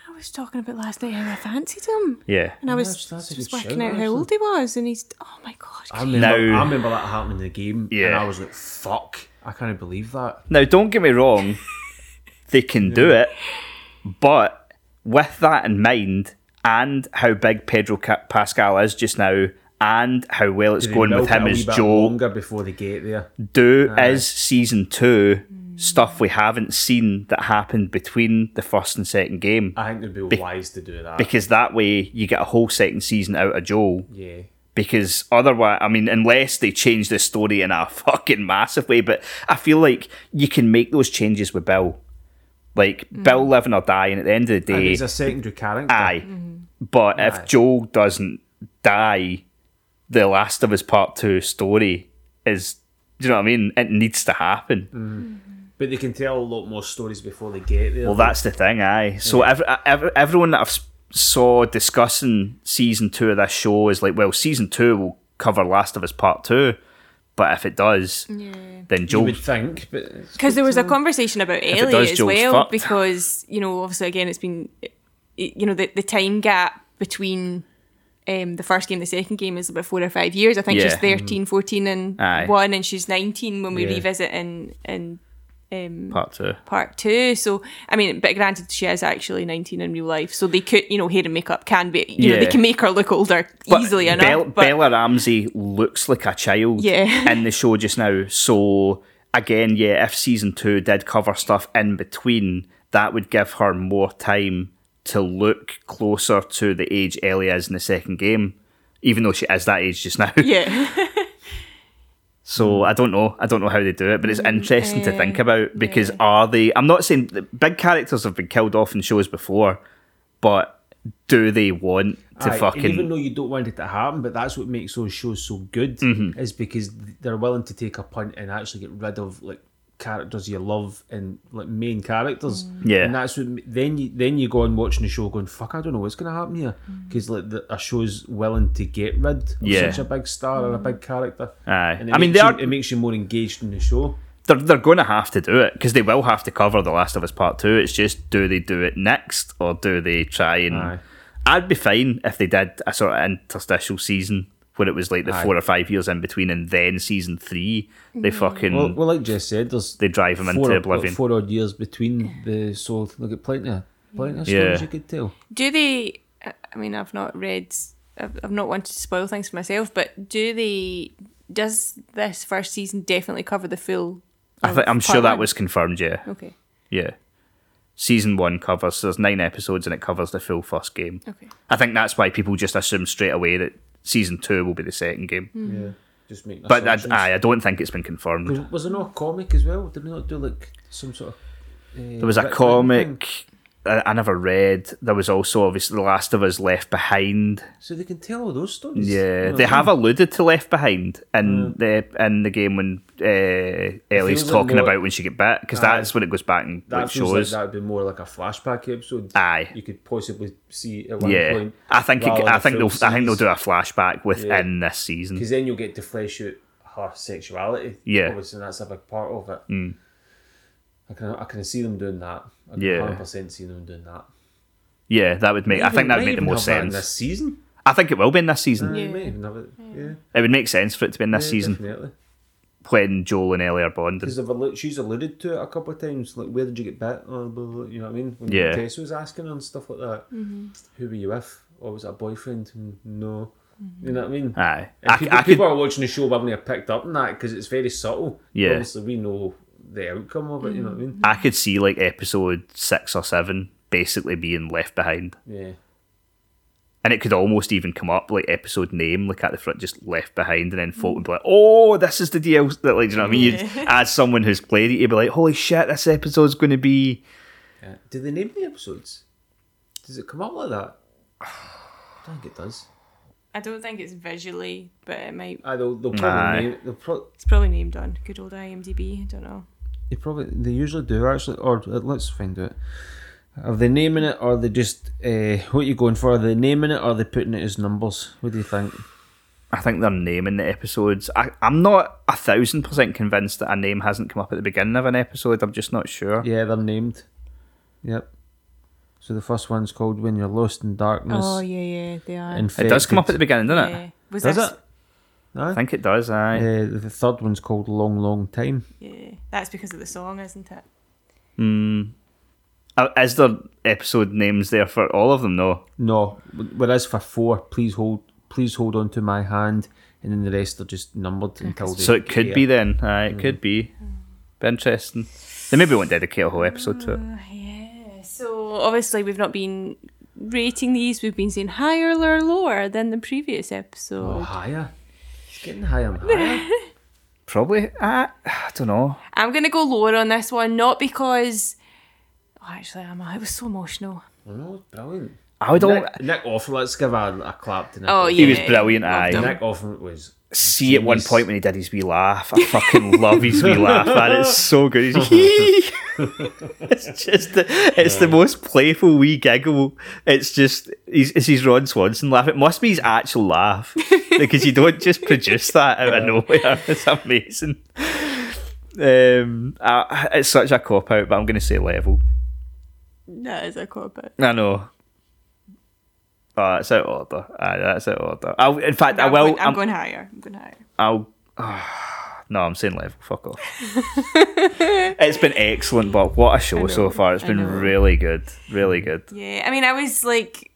I was talking about last night how I fancied him. Yeah. And I was That's- that's a just good working shout, out how old he was, and he's oh my god, I remember, Now- I remember that happening in the game. Yeah. And I was like, fuck, I can't believe that. Now, don't get me wrong, they can do it, but with that in mind, and how big Pedro Ca- Pascal is just now, and how well it's They going with milk it him a wee as bit Joel, longer before they get there. do is season two mm. Stuff we haven't seen that happened between the first and second game. I think they'd be, wise to do that. Because that way you get a whole second season out of Joel. yeah. because otherwise, I mean, unless they change the story in a fucking massive way, but I feel like you can make those changes with Bill. Like mm. Bill living or dying at the end of the And day, he's a secondary character. aye. Mm-hmm. But Aye. if Joel doesn't die, the Last of Us Part Two story is, do you know what I mean? It needs to happen. Mm. Mm-hmm. But they can tell a lot more stories before they get there. Well, that's the thing, aye. So every, every, everyone that I've saw discussing season two of this show is like, well, season two will cover Last of Us Part Two, but if it does, then you Joel. would think, but because there was a conversation about it Ellie does, as Joel's well fucked. because you know obviously again it's been you know the, the time gap between um, the first game the second game is about four or five years I think she's Yeah. 13 14 and Aye. 1 and she's 19 when we Yeah. revisit in in um, Part Two. part 2 so I mean but granted she is actually 19 in real life so they could you know hair and makeup can be you know they can make her look older But easily enough but Bella Ramsey looks like a child Yeah. in the show just now. So again, yeah, if season two did cover stuff in between, that would give her more time to look closer to the age Ellie is in the second game, even though she is that age just now. yeah So hmm. I don't know. I don't know how they do it, but it's hmm. interesting to think eh, about because are they? I'm not saying the big characters have been killed off in shows before, but do they want to Aye, fucking? even though you don't want it to happen, but that's what makes those shows so good Mm-hmm. is because they're willing to take a punt and actually get rid of like characters you love and like main characters. Yeah. and that's what then you then you go on watching the show going fuck I don't know what's gonna happen here Mm. because like the, a show's willing to get rid of Yeah. such a big star or a big character. Aye. I mean, they you, are- it makes you more engaged in the show. they're they're going to have to do it because they will have to cover the Last of Us Part Two. It's just do they do it next or do they try and Aye. I'd be fine if they did a sort of interstitial season where it was like the Aye. four or five years in between, and then season three they mm. fucking Well, well, like Jess said, there's they drive him four, into oblivion. four odd years between the so look at plenty of plenty of Yeah. stories you could tell. Do they? I mean, I've not read. I've, I've not wanted to spoil things for myself, but do they? Does this first season definitely cover the full? I of think I'm part sure that one? was confirmed. Yeah, Okay. yeah. Season one covers so there's nine episodes and it covers the full first game. Okay. I think that's why people just assume straight away that season two will be the second game. Yeah, just making. But I, aye, I don't think it's been confirmed. was, was there no comic as well? Did we not do like some sort of? Uh, There was a comic thing? I, I never read. There was also obviously The Last of Us Left Behind. so they can tell all those stories. Yeah, You know they have alluded to Left Behind in the in the game when uh, Ellie's talking about when she get back because that's when it goes back and That feels like shows. that would be more like a flashback episode. Aye. you could possibly see at one yeah, point. I think it, I think they'll full I think they'll do a flashback within this season. because then you'll get to flesh out her sexuality. Yeah. obviously that's a big part of it. Mm. I can I can see them doing that. I Yeah. hundred percent see them doing that. Yeah, that would make. I think that would make the most have that in sense. This season, I think it will be in this season. Uh, Yeah. you might even have it. Yeah, It would make sense for it to be in this yeah, season definitely. when Joel and Ellie are bonding. Because allu- she's alluded to it a couple of times, like where did you get bit? Or blah, blah, blah, you know what I mean? When Yeah. Tess was asking her and stuff like that. Who were you with? Or was it a boyfriend? No. You know what I mean? Aye, And I, people, I could. people are watching the show probably have picked up on that because it's very subtle. Yeah. Obviously, we know the outcome of it. You know what I mean? I could see like episode six or seven basically being left behind. Yeah. And it could almost even come up like episode name, like at the front, just left behind, and then folk would be like, "Oh, this is the deal." That like, do you know what I mean? You'd, as someone who's played it, you'd be like, "Holy shit, this episode's going to be." yeah. Do they name the episodes? Does it come up like that? I don't think it does. I don't think it's visually, but it might. I they'll, they'll probably Aye. name. They'll pro- It's probably named on good old IMDb. I don't know. They probably they usually do actually. Or uh, let's find out. Are they naming it, or are they just uh, what are you going for? Are they naming it, or are they putting it as numbers? What do you think? I think they're naming the episodes. I, I'm not a thousand percent convinced that a name hasn't come up at the beginning of an episode. I'm just not sure. Yeah, they're named. Yep. So the first one's called "When You're Lost in Darkness." Oh yeah, yeah, they are. It does come up at the beginning, doesn't it? yeah. Was Does this? it? Aye. I think it does. Aye. Uh, the third one's called "Long, Long Time." Yeah, that's because of the song, isn't it? Mm. Uh, is there episode names there for all of them? No. No, whereas for four, please hold, please hold on to my hand, and then the rest are just numbered until. They So it could yeah. be then. Aye, it could be. Be interesting. They maybe won't dedicate a whole episode to it. Uh, yeah. So obviously we've not been rating these. We've been saying higher or lower than the previous Oh, episode. higher. It's getting higher and higher. Probably. Uh, I don't know. I'm gonna go lower on this one, not because. Oh, actually, I'm. I was so emotional. I know, it's brilliant. I would. all Nick, Nick Offer, let's give a, a clap to Nick. Oh Offer. yeah, He was brilliant, Loved aye. him. Nick Offer was. See at one point when he did his wee laugh. I fucking love his wee laugh, man. It's so good. He's it's just the, it's the most playful wee giggle. It's just he's, it's his Ron Swanson laugh. It must be his actual laugh because you don't just produce that out of nowhere. It's amazing. Um, I, it's such a cop out, but I'm going to say level. That is a cop out. I know. Oh, that's out of order. Aye, that's out of order. I'll, in fact, I I'm, will. going, I'm I'm- going higher. I'm going higher. I'll. no, I'm saying level. Fuck off. it's been excellent, but what a show know, so far. It's I been know. really good. Really good. Yeah, I mean, I was like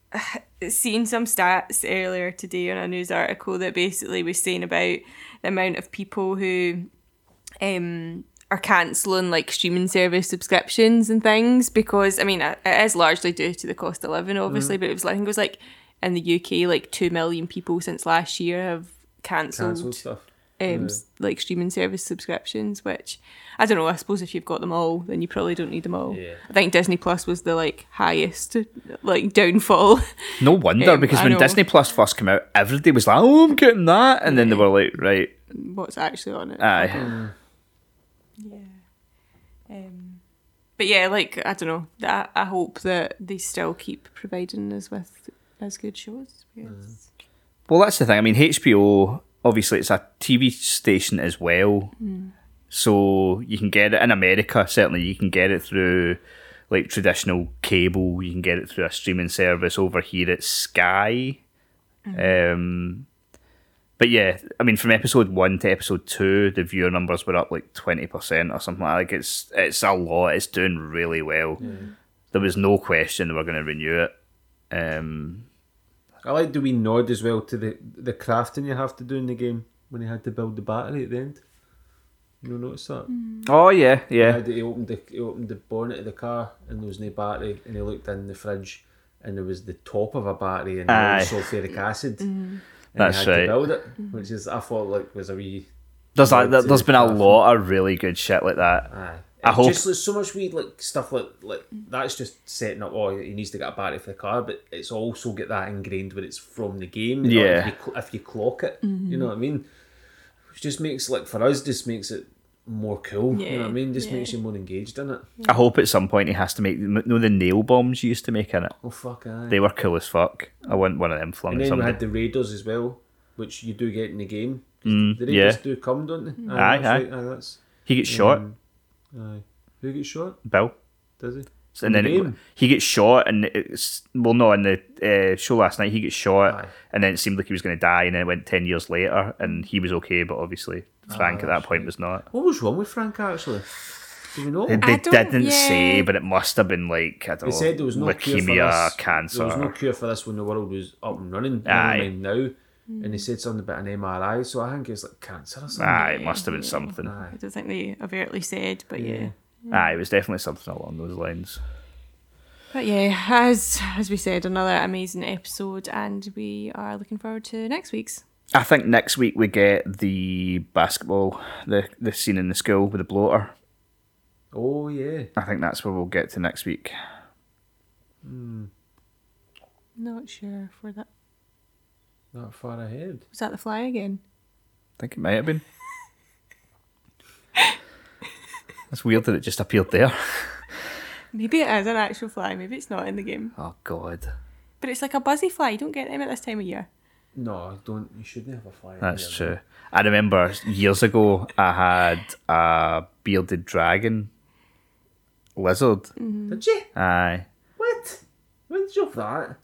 seeing some stats earlier today on a news article that basically was saying about the amount of people who um are cancelling like streaming service subscriptions and things because I mean it is largely due to the cost of living, obviously, Mm. but it was like I think it was like in the UK like two million people since last year have cancelled Cancelled stuff. Um, s- like streaming service subscriptions, which I don't know. I suppose if you've got them all, then you probably don't need them all. Yeah. I think Disney Plus was the like highest like downfall. No wonder, Um, because I when know. Disney Plus first came out, everybody was like, oh, I'm getting that. And then they were like, right, What's actually on it? aye. Yeah. Um, but yeah, like I don't know. I, I hope that they still keep providing us with as good shows. Yes. Well, that's the thing. I mean, HBO, obviously, it's a TV station as well. So you can get it in America, certainly, you can get it through like traditional cable. You can get it through a streaming service. Over here, it's Sky. Um, but yeah, I mean, from episode one to episode two, the viewer numbers were up like twenty percent or something like. that. It's it's a lot. It's doing really well. There was no question they were going to renew it. Um, I like the wee nod as well to the the crafting you have to do in the game when he had to build the battery at the end. You notice that? Mm. oh yeah, He, yeah. had, he opened the he opened the bonnet of the car and there was no battery, and he looked in the fridge and there was the top of a battery and Aye. sulfuric acid. Mm. And That's he had right. to build it, mm. which is I thought like was a wee. There's like there's been a lot of really good shit like that. Aye. I hope- just like, so much weird like stuff like like that's just setting up. Oh, he needs to get a battery for the car, but it's also get that ingrained when it's from the game. you know, Yeah. if you, cl- if you clock it, you know what I mean. Which just makes like for us, just makes it more cool. Yeah. you know what I mean? Just yeah. makes you more engaged in it. I hope at some point he has to make you know the nail bombs you used to make in it. Oh fuck! Aye. They were cool as fuck. I want one of them flung and at then we had the raiders as well, which you do get in the game. Mm, The raiders yeah. do come, don't they? Aye, that's aye. right, aye, that's He gets shot, um, aye. Who gets shot? Bill. Does he? And then it, he gets shot, and it's well, no, in the uh, show last night he gets shot, Aye. and then it seemed like he was going to die, and then it went ten years later, and he was okay, but obviously Frank at that point was not. What was wrong with Frank actually? Do we know? They, I they don't- didn't say, but it must have been like I don't They know, said there was no cure for leukemia, this. cancer. There was no cure for this when the world was up and running. Never Aye. mind now. And he said something about an MRI, so I think it's like cancer or something. Aye, it must have been something. Aye. I don't think they overtly said, but yeah. Aye, it was definitely something along those lines. But yeah, as as we said, another amazing episode, and we are looking forward to next week's. I think next week we get the basketball, the the scene in the school with the bloater. Oh yeah. I think that's where we'll get to next week. Not sure for that. Not far ahead. Was that the fly again? I think it might have been. That's weird that it just appeared there. Maybe it is an actual fly. Maybe it's not in the game. Oh god, But it's like a buzzy fly. You don't get them at this time of year. No, don't. You shouldn't have a fly. in that's here, true. I remember years ago I had a bearded dragon lizard. though. Did you? Aye, What? When did you have that?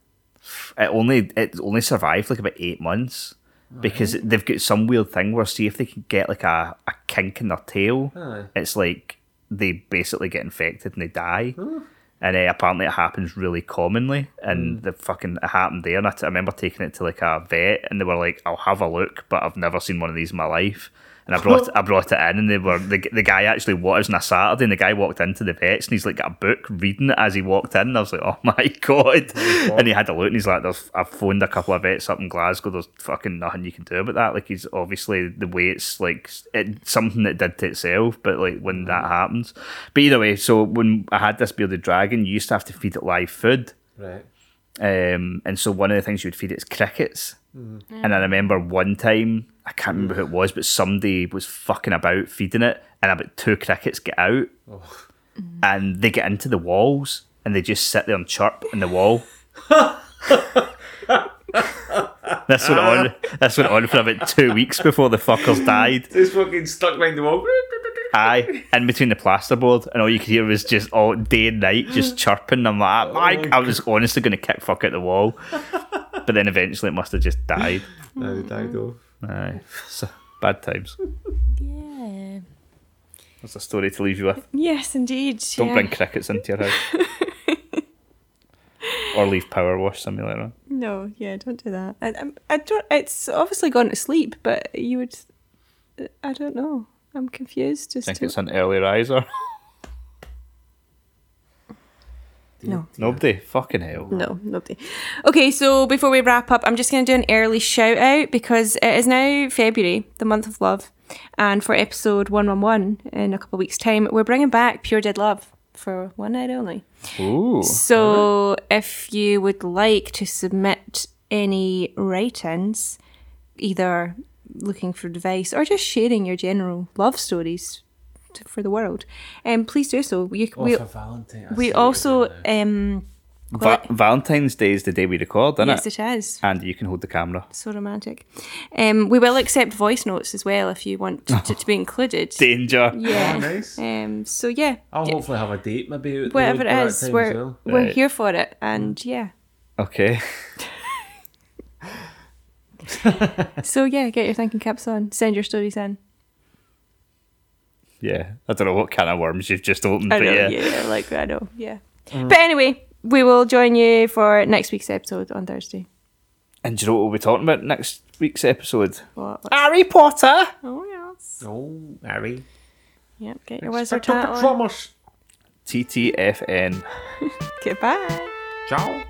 It only it only survived like about eight months because they've got some weird thing where see if they can get like a, a kink in their tail, Aye. it's like they basically get infected and they die. And uh, apparently it happens really commonly, and the fucking it happened there. And I, t- I remember taking it to like a vet, and they were like, "I'll have a look," but I've never seen one of these in my life. And I brought I brought it in, and they were the, the guy actually what it was on a Saturday, and the guy walked into the vets, and he's like got a book reading it as he walked in. And I was like, "Oh my god!" And he had a look, and he's like, "There's I've phoned a couple of vets up in Glasgow. There's fucking nothing you can do about that. Like he's obviously the way it's like it, something that did to itself, but like when that happens. But either way, so when I had this bearded dragon, you used to have to feed it live food. Right. Um, and so one of the things you would feed it is crickets. And I remember one time, I can't remember who it was, but somebody was fucking about feeding it, and about two crickets get out, and they get into the walls, and they just sit there and chirp in the wall. that's went on. That's went on for about two weeks before the fuckers died. Just fucking stuck behind the wall. Aye, in between the plasterboard, and all you could hear was just all day and night just chirping. I'm like, ah, oh I, I was honestly going to kick fuck at the wall, but then eventually it must have just died. No, died off. Aye, bad times. Yeah. That's a story to leave you with. Yes, indeed. Don't yeah. bring crickets into your house, or leave PowerWash Simulator. On. No, yeah, don't do that. I, I'm- I don't. It's obviously gone to sleep, but you would. I don't know. I'm confused. As Think to, it's an early riser. no. Nobody, fucking hell. No, nobody. Okay, so before we wrap up, I'm just going to do an early shout out because it is now February, the month of love. And for episode 111 in a couple of weeks' time, we're bringing back Pure Dead Love for one night only. Ooh, So if you would like to submit any write ins, either looking for advice or just sharing your general love stories to, for the world, um, please do so. You, Oh, we, for Valentine. We also doing now. um, Va- Valentine's Day is the day we record, isn't yes, it? it is. And you can hold the camera. So romantic. Um, we will accept voice notes as well if you want to, to be included. Danger. Yeah. Oh, nice. Um, so yeah, I'll yeah, hopefully have a date maybe. out the whatever road it by that is, time we're well. we're Right. here for it, and yeah. Okay. So yeah, get your thinking caps on. Send your stories in. Yeah. I don't know what kind of worms you've just opened, I but know, yeah. yeah. like I know, yeah. Mm. But anyway, we will join you for next week's episode on Thursday. And do you know what we'll be talking about next week's episode? What? what- Harry Potter. Oh yes. Oh, Harry. Yep. Get your wizard Expecto hat on. Patronus. TTFN. Goodbye. Ciao.